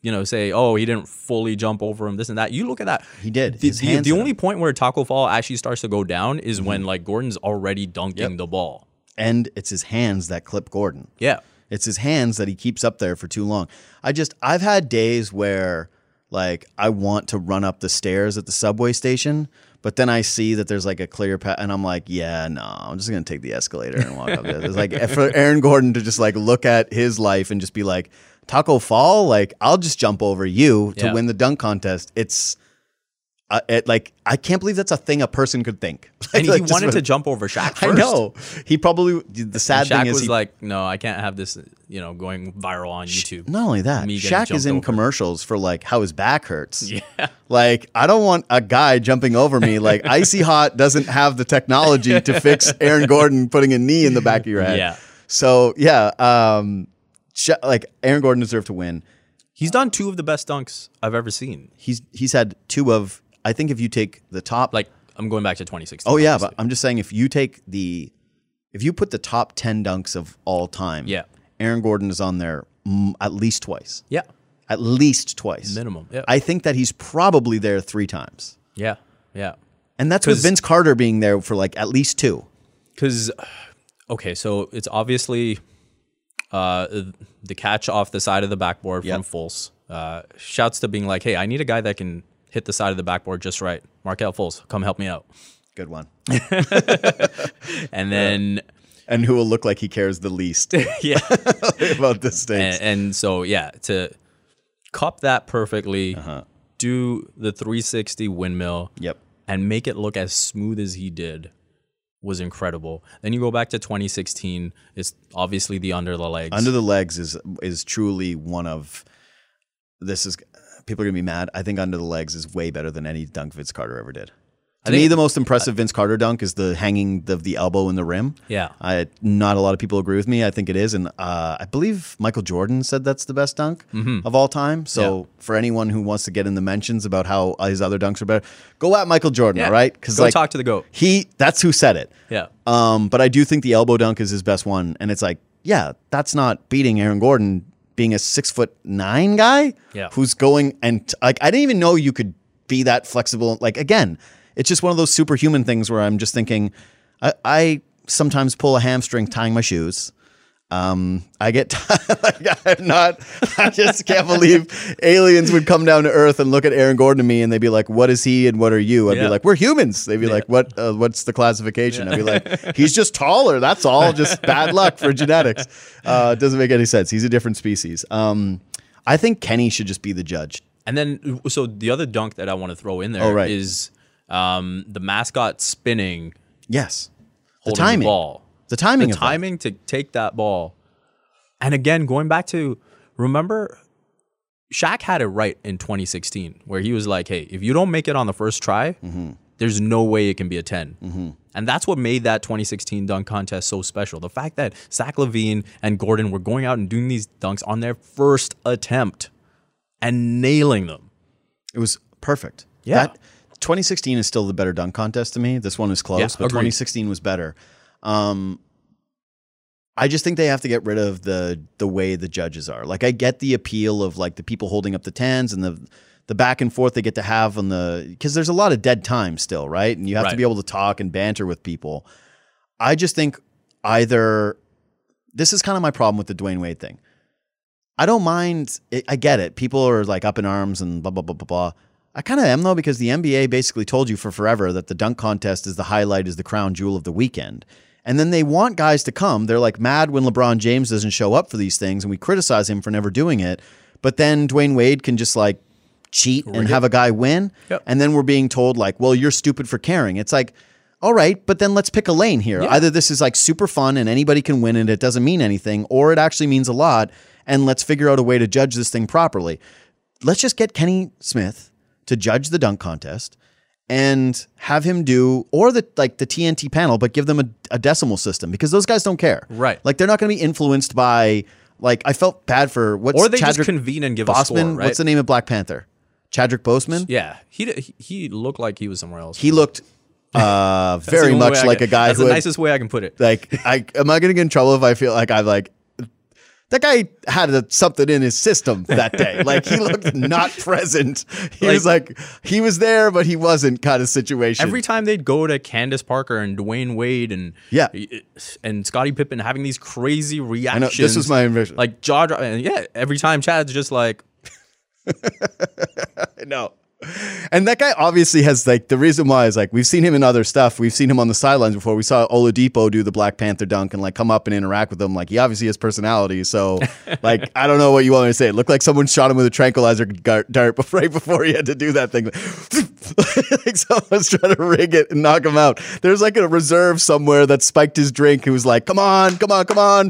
you know, say, "Oh, he didn't fully jump over him," this and that. You look at that. He did. The, the, the only point where Taco Fall actually starts to go down is when Mm-hmm. like Gordon's already dunking the ball. And it's his hands that clip Gordon. Yeah. It's his hands that he keeps up there for too long. I just I've had days where like I want to run up the stairs at the subway station, but then I see that there's like a clear path and I'm like, yeah, no, I'm just gonna take the escalator and walk up there. It's like eh, for Aaron Gordon to just like look at his life and just be like, Taco Fall, like I'll just jump over you to Yeah. win the dunk contest. It's uh, it, like I can't believe that's a thing a person could think. <laughs> And he Like, wanted to jump over Shaq first. <laughs> I know. He probably the sad thing is was he, like, "No, I can't have this, you know, going viral on YouTube." Not only that, me Shaq is in over. commercials for like how his back hurts. <laughs> Yeah. Like I don't want a guy jumping over me. Like Icy Hot doesn't have the technology to fix Aaron Gordon putting a knee in the back of your head. Yeah. So yeah, um, like Aaron Gordon deserved to win. He's done two of the best dunks I've ever seen. He's he's had two of. I think if you take the top, Like I'm going back to 2016. oh yeah, obviously. but I'm just saying if you take the, if you put the top ten dunks of all time, Yeah. Aaron Gordon is on there mm, at least twice. yeah, At least twice. minimum. Yeah, I think that he's probably there three times. yeah, yeah. And that's with Vince Carter being there for like at least two. Because <sighs> okay, so it's obviously uh, the catch off the side of the backboard Yep. from Fultz. Uh, shouts to being like, "Hey, I need a guy that can hit the side of the backboard just right." Markelle Fultz, come help me out. Good one. <laughs> And then And who will look like he cares the least <laughs> yeah, <laughs> about this stakes. and, and so yeah, to cup that perfectly, Uh-huh. do the 360 windmill. Yep. and make it look as smooth as he did was incredible. Then you go back to 2016. It's obviously the under the legs. Under the legs is is truly one of this is people are gonna be mad. I think under the legs is way better than any dunk Vince Carter ever did. To me, the most impressive Vince Carter dunk is the hanging of the elbow in the rim. Yeah. I not a lot of people agree with me. I think it is, and uh, I believe Michael Jordan said that's the best dunk of all time. So for anyone who wants to get in the mentions about how his other dunks are better, go at Michael Jordan, Yeah. all right? Because like talk to the goat. he that's who said it. Yeah. Um, but I do think the elbow dunk is his best one, and it's like, yeah, that's not beating Aaron Gordon being a six foot nine guy. Yeah. who's going and like I didn't even know you could be that flexible. Like again, it's just one of those superhuman things where I'm just thinking, I, I sometimes pull a hamstring tying my shoes. Um, I get <laughs> like I'm not. I just can't believe aliens would come down to Earth and look at Aaron Gordon and me, and they'd be like, "What is he and what are you?" I'd be like, "We're humans." They'd be like, "What? Uh, what's the classification?" I'd be like, <laughs> "He's just taller. That's all. Just bad luck for genetics. Uh, it doesn't make any sense. He's a different species." Um, I think Kenny should just be the judge. And then, so the other dunk that I want to throw in there is Oh, right. um, the mascot spinning, Yes, the timing. the ball. The timing. The of that. timing to take that ball. And again, going back to remember, Shaq had it right in 2016, where he was like, "Hey, if you don't make it on the first try, Mm-hmm. there's no way it can be a 10." And that's what made that 2016 dunk contest so special. The fact that Zach LaVine and Gordon were going out and doing these dunks on their first attempt and nailing them. It was perfect. Yeah. That 2016 is still the better dunk contest to me. This one is close, Yeah, but agreed. 2016 was better. Um, I just think they have to get rid of the the way the judges are. Like I get the appeal of like the people holding up the tens and the the back and forth they get to have on the because there's a lot of dead time still, right? And you have to be able to talk and banter with people. I just think either this is kind of my problem with the Dwyane Wade thing. I don't mind. I I get it. People are like up in arms and blah blah blah blah blah. I kind of am though because the NBA basically told you for forever that the dunk contest is the highlight, is the crown jewel of the weekend. And then they want guys to come. They're like mad when LeBron James doesn't show up for these things, and we criticize him for never doing it. But then Dwyane Wade can just like cheat and have a guy win. Yep. And then we're being told like, well, you're stupid for caring. It's like, all right, but then let's pick a lane here. Either this is like super fun and anybody can win and it doesn't mean anything, or it actually means a lot, and let's figure out a way to judge this thing properly. Let's just get Kenny Smith to judge the dunk contest and have him do or the like the TNT panel, but give them a, a decimal system because those guys don't care. Right. Like they're not going to be influenced by like I felt bad for what's Or they just Chadwick convene and give a Boseman. score, right? What's the name of Black Panther? Chadwick Boseman. Yeah, he he looked like he was somewhere else. He looked Uh, <laughs> very much like can- a guy That's the had- nicest way I can put it. like I am I gonna get in trouble if I feel like I'm like that guy had a, something in his system that day. <laughs> like he looked not present. He was like he was there, but he wasn't kind of situation. Every time they'd go to Candace Parker and Dwyane Wade and Yeah. and Scottie Pippen having these crazy reactions. know this was my envision. like jaw drop. Yeah, every time Chad's just like, <laughs> no. And that guy obviously has like the reason why is like we've seen him in other stuff. We've seen him on the sidelines before. We saw Oladipo do the Black Panther dunk and like come up and interact with them. Like he obviously has personality. So <laughs> like I don't know what you want me to say. It looked like someone shot him with a tranquilizer dart before <laughs> right before he had to do that thing. <laughs> like someone's trying to rig it and knock him out. There's like a reserve somewhere that spiked his drink. Who was like, "Come on, come on, come on."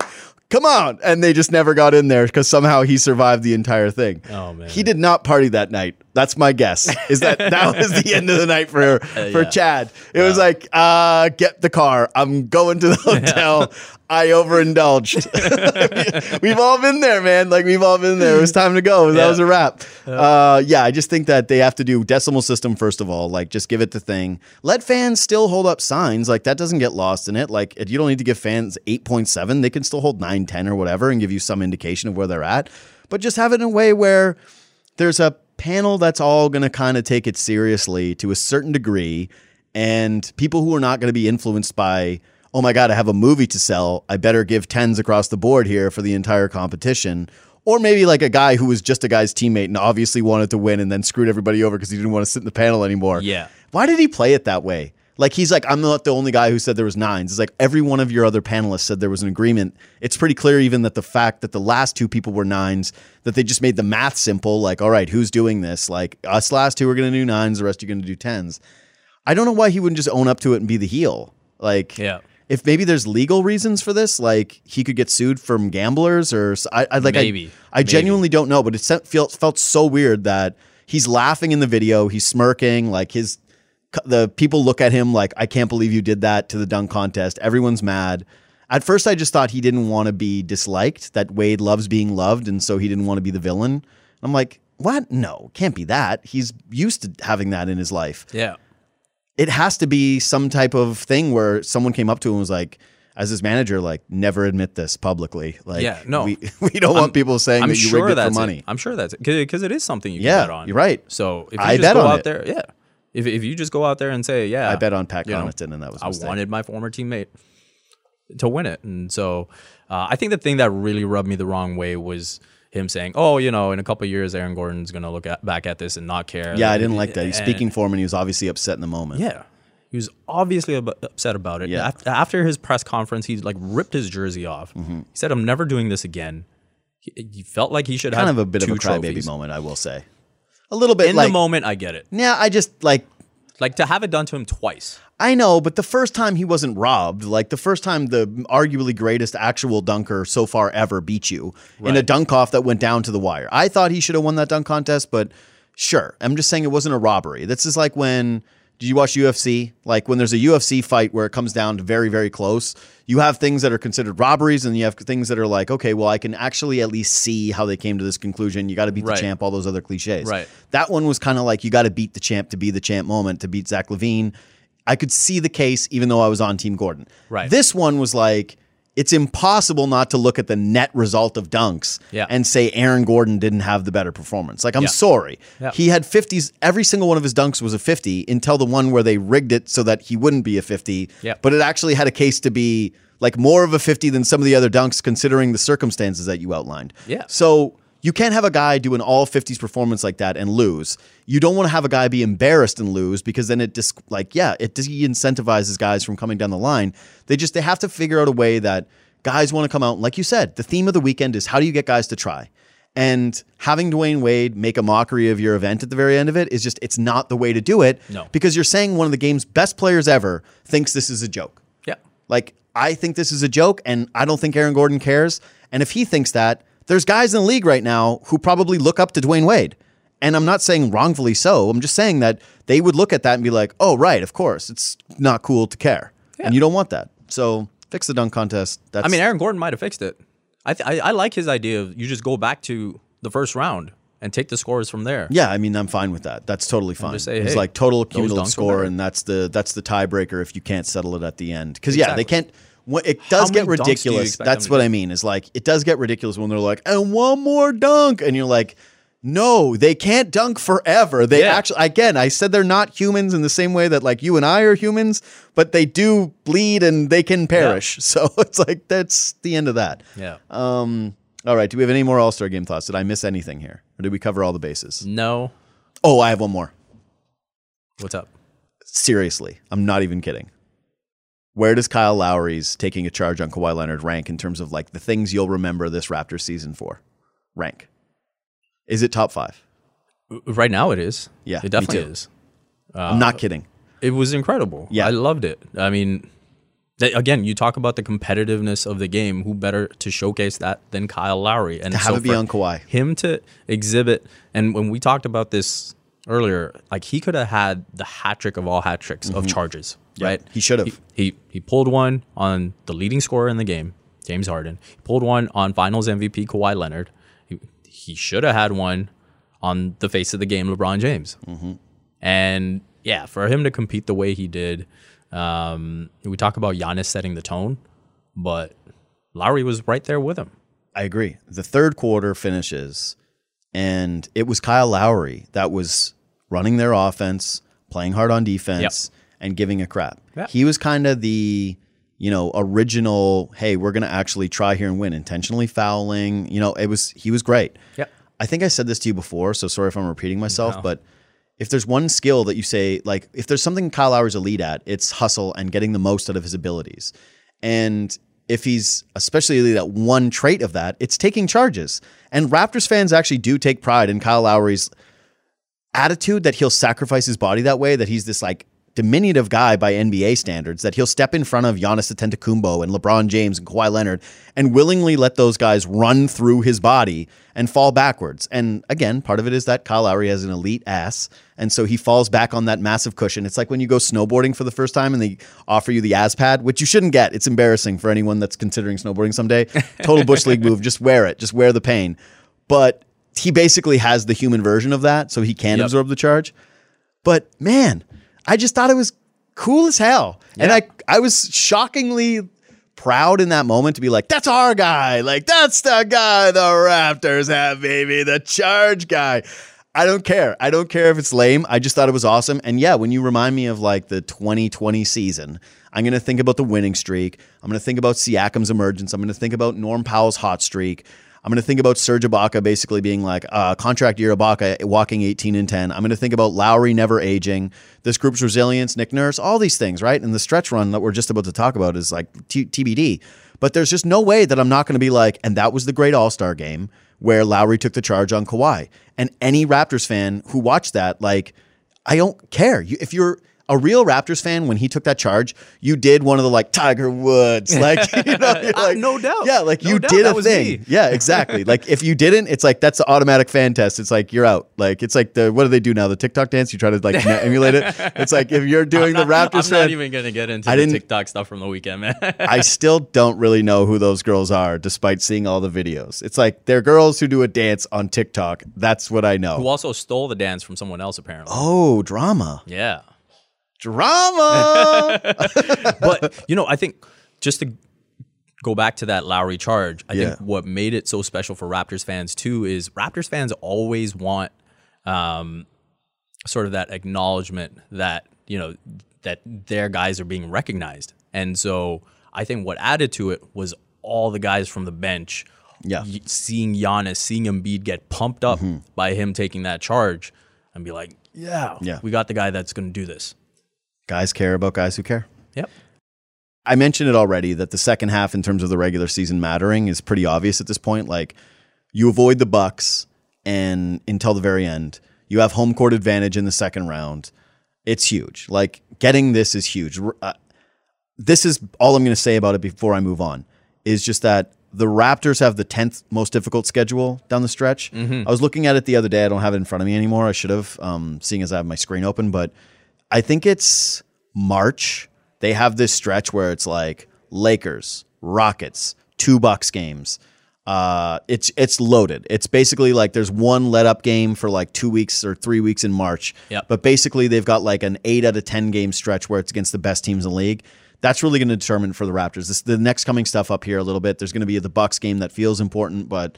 Come on. And they just never got in there because somehow he survived the entire thing. Oh, man. He did not party that night. That's my guess. Is that <laughs> that was the end of the night for for Uh, yeah. Chad? It was like, uh, get the car. I'm going to the hotel. I overindulged. <laughs> <laughs> we've all been there, man. Like we've all been there. It was time to go. That Yeah. was a wrap. Uh, yeah, I just think that they have to do decimal system first of all. Like just give it the thing. Let fans still hold up signs. Like that doesn't get lost in it. Like you don't need to give fans eight point seven. They can still hold nine, ten, or whatever, and give you some indication of where they're at. But just have it in a way where there's a panel that's all going to kind of take it seriously to a certain degree and people who are not going to be influenced by oh my god i have a movie to sell i better give tens across the board here for the entire competition or maybe like a guy who was just a guy's teammate and obviously wanted to win and then screwed everybody over because he didn't want to sit in the panel anymore Yeah. why did he play it that way like he's like i'm not the only guy who said there was nines. It's like every one of your other panelists said there was an agreement. It's pretty clear even that the fact that the last two people were nines that they just made the math simple like all right who's doing this? Like us last two are going to do nines the rest are going to do tens. I don't know why he wouldn't just own up to it and be the heel. Like Yeah. if maybe there's legal reasons for this like he could get sued from gamblers or i, I like Maybe. I, I genuinely don't know but it felt, felt so weird that he's laughing in the video he's smirking like his the people look at him like I can't believe you did that to the dunk contest. Everyone's mad. At first I just thought he didn't want to be disliked, that Wade loves being loved and so he didn't want to be the villain. I'm like, "What? No, can't be that. He's used to having that in his life." yeah. It has to be some type of thing where someone came up to him and was like as his manager, like, never admit this publicly. Like, Yeah, no. we, <laughs> we don't want people saying I'm that you sure rigged it that's for money. It. I'm sure that's it because it is something you Yeah, bet on. you're right. So if you I just bet go on out it. there, yeah. If, if you just go out there and say, yeah, I bet on Pat you know, Connaughton, and that was I mistake. wanted my former teammate to win it, and so uh, I think the thing that really rubbed me the wrong way was him saying, "Oh, you know, in a couple of years, Aaron Gordon's gonna look at, back at this and not care." Yeah, I didn't like that. He's And- speaking for him, and he was obviously upset in the moment. Yeah. He was obviously ab- upset about it. Yeah. Af- After his press conference, he like ripped his jersey off. Mm-hmm. He said, "I'm never doing this again." He, he felt like he should have kind have of a bit of a crybaby moment, I will say. A little bit In like, the moment, I get it. yeah, I just like Like to have it done to him twice. I know, but the first time he wasn't robbed, like the first time the arguably greatest actual dunker so far ever beat you in a dunk off that went down to the wire. I thought he should have won that dunk contest, but sure. I'm just saying it wasn't a robbery. This is like when did you watch UFC? Like when there's a UFC fight where it comes down to very, very close, you have things that are considered robberies and you have things that are like, okay, well, I can actually at least see how they came to this conclusion. You got to beat Right. the champ, all those other cliches. Right. That one was kind of like you got to beat the champ to be the champ moment to beat Zach LaVine. I could see the case even though I was on Team Gordon. Right. This one was like it's impossible not to look at the net result of dunks Yeah. and say Aaron Gordon didn't have the better performance. Like I'm Yeah. sorry. Yeah. He had 50s every single one of his dunks was a 50 until the one where they rigged it so that he wouldn't be a 50. Yeah. But it actually had a case to be like more of a 50 than some of the other dunks considering the circumstances that you outlined. Yeah. So you can't have a guy do an all 50s performance like that and lose. You don't want to have a guy be embarrassed and lose because then it just like yeah, it de-incentivizes guys from coming down the line. They just they have to figure out a way that guys want to come out. Like you said, the theme of the weekend is how do you get guys to try? And having Dwyane Wade make a mockery of your event at the very end of it is just it's not the way to do it. No. Because you're saying one of the game's best players ever thinks this is a joke. Yeah. Like, I think this is a joke, and I don't think Aaron Gordon cares. And if he thinks that, there's guys in the league right now who probably look up to Dwyane Wade. And I'm not saying wrongfully so. I'm just saying that they would look at that and be like, oh, right, of course. It's not cool to care. And you don't want that. So fix the dunk contest. That's I mean, Aaron Gordon might have fixed it. I, th- I I like his idea of you just go back to the first round and take the scores from there. Yeah, I mean, I'm fine with that. That's totally fine. just say, it's like total cumulative score, and that's the that's the tiebreaker if you can't settle it at the end. Because yeah, they can't. When, it does get dunks do ridiculous. That's what? I mean. Is like it does get ridiculous when they're like, and one more dunk, and you're like. No, they can't dunk forever. They Yeah. actually, again, I said they're not humans in the same way that like you and I are humans, but they do bleed and they can perish. <laughs> So it's like that's the end of that. Yeah. Um. All right. Do we have any more All Star Game thoughts? Did I miss anything here, or did we cover all the bases? no. Oh, I have one more. What's up? Seriously, I'm not even kidding. Where does Kyle Lowry's taking a charge on Kawhi Leonard rank in terms of like the things you'll remember this Raptors season for? Rank. Is it top five? Uh, right now it is. Yeah, It definitely is. I'm not uh, kidding. It was incredible. Yeah. I loved it. I mean, th- again, you talk about the competitiveness of the game. Who better to showcase that than Kyle Lowry? And To have it be on Kawhi. Him to exhibit, and when we talked about this earlier, like he could have had the hat trick of all hat tricks of charges, Mm-hmm. Right? he should have. He, he he pulled one on the leading scorer in the game, James Harden. He pulled one on Finals MVP Kawhi Leonard. He, he should have had one on the face of the game, LeBron James. Mm-hmm. And yeah, for him to compete the way he did, um, we talk about Giannis setting the tone, but Lowry was right there with him. I agree. The third quarter finishes, and it was Kyle Lowry that was running their offense, playing hard on defense, and giving a crap. Yep. He was kind of the, you know, original, hey, we're going to actually try here and win, intentionally fouling. You know, it was, he was great. Yep. I think I said this to you before, so sorry if I'm repeating myself, but if there's one skill that you say, like, if there's something Kyle Lowry's elite at, it's hustle and getting the most out of his abilities. And if he's especially elite at one trait of that, it's taking charges. And Raptors fans actually do take pride in Kyle Lowry's attitude that he'll sacrifice his body that way, that he's this like diminutive guy by NBA standards, that he'll step in front of Giannis Antetokounmpo and LeBron James and Kawhi Leonard and willingly let those guys run through his body and fall backwards. And again, part of it is that Kyle Lowry has an elite ass, and so he falls back on that massive cushion. It's like when you go snowboarding for the first time and they offer you the AS pad, which you shouldn't get. It's embarrassing for anyone that's considering snowboarding someday. <laughs> Total bush league move. Just wear it. Just wear the pain. But he basically has the human version of that, so he can Yep. absorb the charge. But man, I just thought it was cool as hell. And I I was shockingly proud in that moment to be like, that's our guy. Like, that's the guy the Raptors have, baby. The charge guy. I don't care. I don't care if it's lame. I just thought it was awesome. And yeah, when you remind me of like the 2020 season, I'm going to think about the winning streak. I'm going to think about Siakam's emergence. I'm going to think about Norm Powell's hot streak. I'm going to think about Serge Ibaka basically being like uh, contract year Ibaka walking 18 and 10. I'm going to think about Lowry never aging, this group's resilience, Nick Nurse, all these things, right? And the stretch run that we're just about to talk about is like t- TBD. But there's just no way that I'm not going to be like, and that was the great All Star game where Lowry took the charge on Kawhi. And any Raptors fan who watched that, like, I don't care. You, if you're a real Raptors fan, when he took that charge, you did one of the like Tiger Woods, <laughs> like you know, Uh, like, no doubt. yeah, like No you doubt, did a thing, me. yeah, exactly. like if you didn't, it's like that's the automatic fan test. It's like you're out. Like it's like the what do they do now? The TikTok dance. You try to like emulate it. <laughs> It's like if you're doing the Raptors I'm fan, not even gonna get into I the didn't- TikTok stuff from the weekend, man. <laughs> I still don't really know who those girls are, despite seeing all the videos. It's like they're girls who do a dance on TikTok. That's what I know. Who also stole the dance from someone else, apparently. Oh, drama, Yeah. Drama. <laughs> but you know, I think just to go back to that Lowry charge, I Yeah. think what made it so special for Raptors fans too is Raptors fans always want um, sort of that acknowledgement that you know that their guys are being recognized, and so I think what added to it was all the guys from the bench. Yeah. seeing Giannis, seeing Embiid get pumped up Mm-hmm. by him taking that charge, and be like, "Yeah, Yeah. we got the guy that's going to do this." Guys care about guys who care. Yep. I mentioned it already that the second half, in terms of the regular season mattering, is pretty obvious at this point. Like you avoid the Bucks, and until the very end, you have home court advantage in the second round. It's huge. Like getting this is huge. Uh, this is all I'm going to say about it before I move on. Is just that the Raptors have the tenth most difficult schedule down the stretch. I was looking at it the other day. I don't have it in front of me anymore. I should have, um, seeing as I have my screen open, but I think it's March. They have this stretch where it's like Lakers, Rockets, two Bucks games, Uh, it's it's loaded. It's basically like there's one let up game for like two weeks or three weeks in March. Yep. But basically they've got like an eight out of ten game stretch where it's against the best teams in the league. That's really going to determine for the Raptors. This the next coming stuff up here a little bit. There's going to be the Bucks game that feels important, but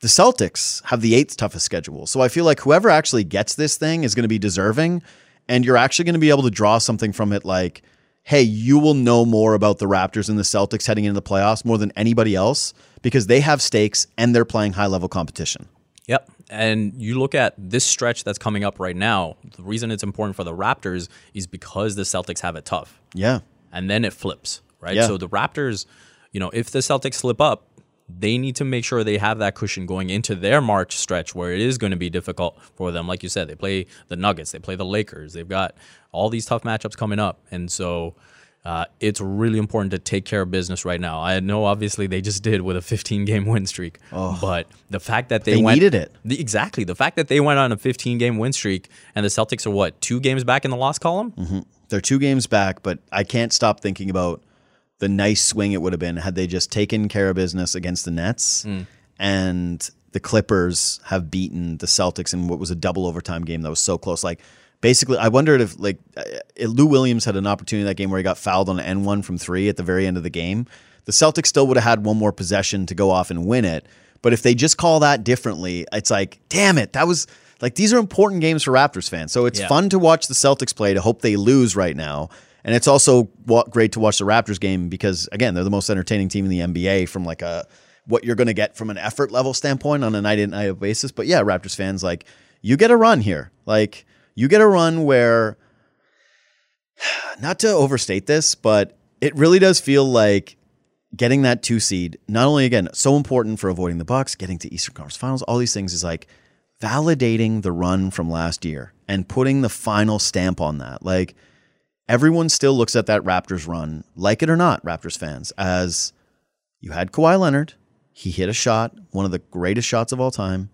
the Celtics have the eighth toughest schedule. So I feel like whoever actually gets this thing is going to be deserving, and you're actually going to be able to draw something from it like, hey, you will know more about the Raptors and the Celtics heading into the playoffs more than anybody else because they have stakes and they're playing high level competition. Yep. And you look at this stretch that's coming up right now, the reason it's important for the Raptors is because the Celtics have it tough. Yeah. And then it flips, right? Yeah. So the Raptors, you know, if the Celtics slip up, they need to make sure they have that cushion going into their March stretch where it is going to be difficult for them. Like you said, they play the Nuggets, they play the Lakers, they've got all these tough matchups coming up. And so uh, it's really important to take care of business right now. I know obviously they just did with a 15 game win streak, but the fact that they, They went, needed it. the- exactly. The fact that they went on a 15 game win streak and the Celtics are what, two games back in the loss column? They're two games back, but I can't stop thinking about the nice swing it would have been had they just taken care of business against the Nets and the Clippers have beaten the Celtics in what was a double overtime game that was so close. Like basically, I wondered if like uh, Lou Williams had an opportunity that game where he got fouled on an N one from three at the very end of the game. The Celtics still would have had one more possession to go off and win it. But if they just call that differently, it's like, damn it, that was like these are important games for Raptors fans. So it's Yeah. fun to watch the Celtics play to hope they lose right now. And it's also great to watch the Raptors game because again, they're the most entertaining team in the NBA from like a what you're going to get from an effort level standpoint on a night in night basis. But yeah, Raptors fans like you get a run here. Like you get a run where not to overstate this, but it really does feel like getting that two seed, not only again, so important for avoiding the Bucks, getting to Eastern Conference Finals, all these things is like validating the run from last year and putting the final stamp on that. Like everyone still looks at that Raptors run, like it or not, Raptors fans, as you had Kawhi Leonard, he hit a shot, one of the greatest shots of all time,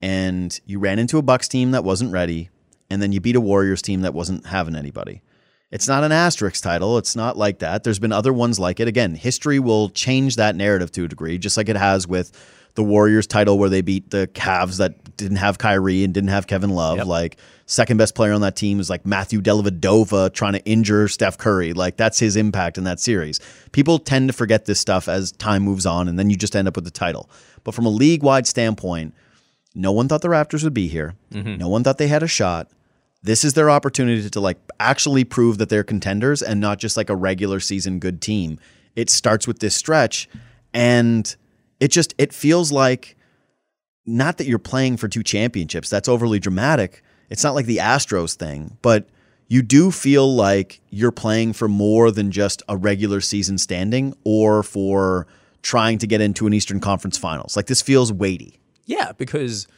and you ran into a Bucks team that wasn't ready, and then you beat a Warriors team that wasn't having anybody. It's not an asterisk title. It's not like that. There's been other ones like it. Again, history will change that narrative to a degree, just like it has with the Warriors title where they beat the Cavs that didn't have Kyrie and didn't have Kevin Love. Yep. Like second best player on that team is like Matthew Dellavedova trying to injure Steph Curry. Like that's his impact in that series. People tend to forget this stuff as time moves on, and then you just end up with the title. But from a league wide standpoint, no one thought the Raptors would be here. Mm-hmm. No one thought they had a shot. This is their opportunity to like actually prove that they're contenders and not just like a regular season good team. It starts with this stretch and it just it feels like not that you're playing for two championships. That's overly dramatic. It's not like the Astros thing, but you do feel like you're playing for more than just a regular season standing or for trying to get into an Eastern Conference Finals. Like this feels weighty. Yeah, because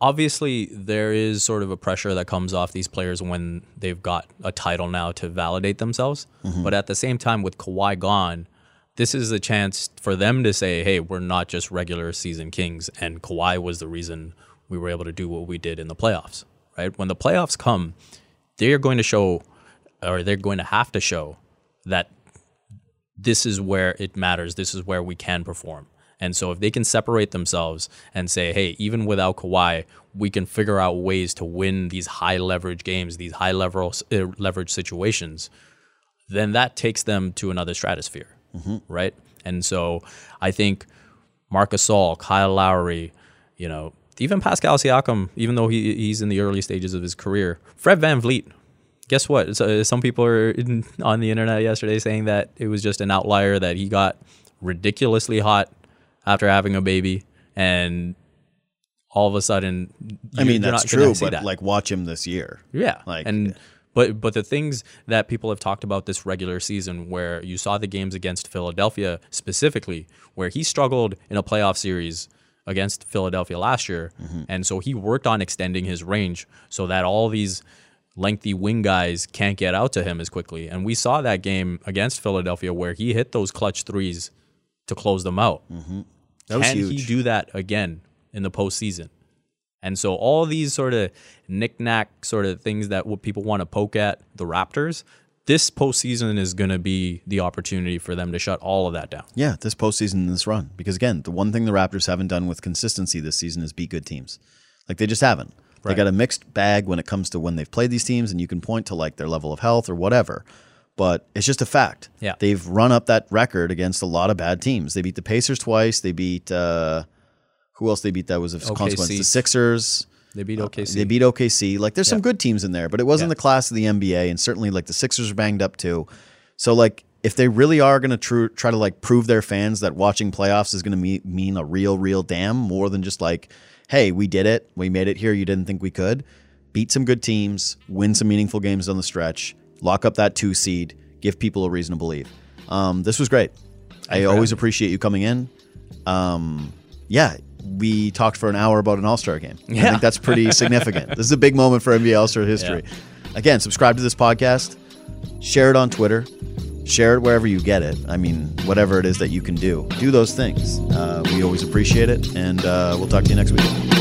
obviously there is sort of a pressure that comes off these players when they've got a title now to validate themselves. Mm-hmm. But at the same time, with Kawhi gone, this is a chance for them to say, hey, we're not just regular season kings. And Kawhi was the reason we were able to do what we did in the playoffs, right? When the playoffs come, they're going to show, or they're going to have to show that this is where it matters. This is where we can perform. And so if they can separate themselves and say, hey, even without Kawhi, we can figure out ways to win these high leverage games, these high level uh, leverage situations, then that takes them to another stratosphere, right? And so I think Marc Gasol, Kyle Lowry, you know, even Pascal Siakam, even though he, he's in the early stages of his career, Fred VanVleet, guess what? So, uh, some people are <laughs> in, on the internet yesterday saying that it was just an outlier that he got ridiculously hot after having a baby, and all of a sudden, I mean, that's not true, but that. like watch him this year. Yeah, Like- and but but the things that people have talked about this regular season, where you saw the games against Philadelphia specifically, where he struggled in a playoff series against Philadelphia last year, mm-hmm. and so he worked on extending his range so that all these lengthy wing guys can't get out to him as quickly. And we saw that game against Philadelphia where he hit those clutch threes to close them out. Mm-hmm. Was Can huge. he do that again in the postseason? And so all these sort of knick-knack sort of things that what people want to poke at the Raptors, this postseason is going to be the opportunity for them to shut all of that down. Yeah, this postseason and this run. Because again, the one thing the Raptors haven't done with consistency this season is beat good teams. Like they just haven't. They got a mixed bag when it comes to when they've played these teams, and you can point to like their level of health or whatever. But it's just a fact. Yeah. They've run up that record against a lot of bad teams. They beat the Pacers twice. They beat uh who else they beat that was of consequence? The Sixers. They beat OKC. They beat OKC. Like there's some good teams in there, but it wasn't Yeah. the class of the NBA, and certainly like the Sixers are banged up too. So like if they really are going to tr- try to like prove their fans that watching playoffs is going to me- mean a real, real damn more than just like, hey, we did it, we made it here, you didn't think we could. Beat some good teams, win some meaningful games on the stretch, lock up that two seed, give people a reason to believe. Um, this was great. I always appreciate you coming in. Um, yeah, we talked for an hour about an All Star game. I Yeah. think that's pretty <laughs> significant. this is a big moment for NBA All Star history. Again, subscribe to this podcast, share it on Twitter, share it wherever you get it. I mean, whatever it is that you can do, do those things. Uh, we always appreciate it, and uh, we'll talk to you next week.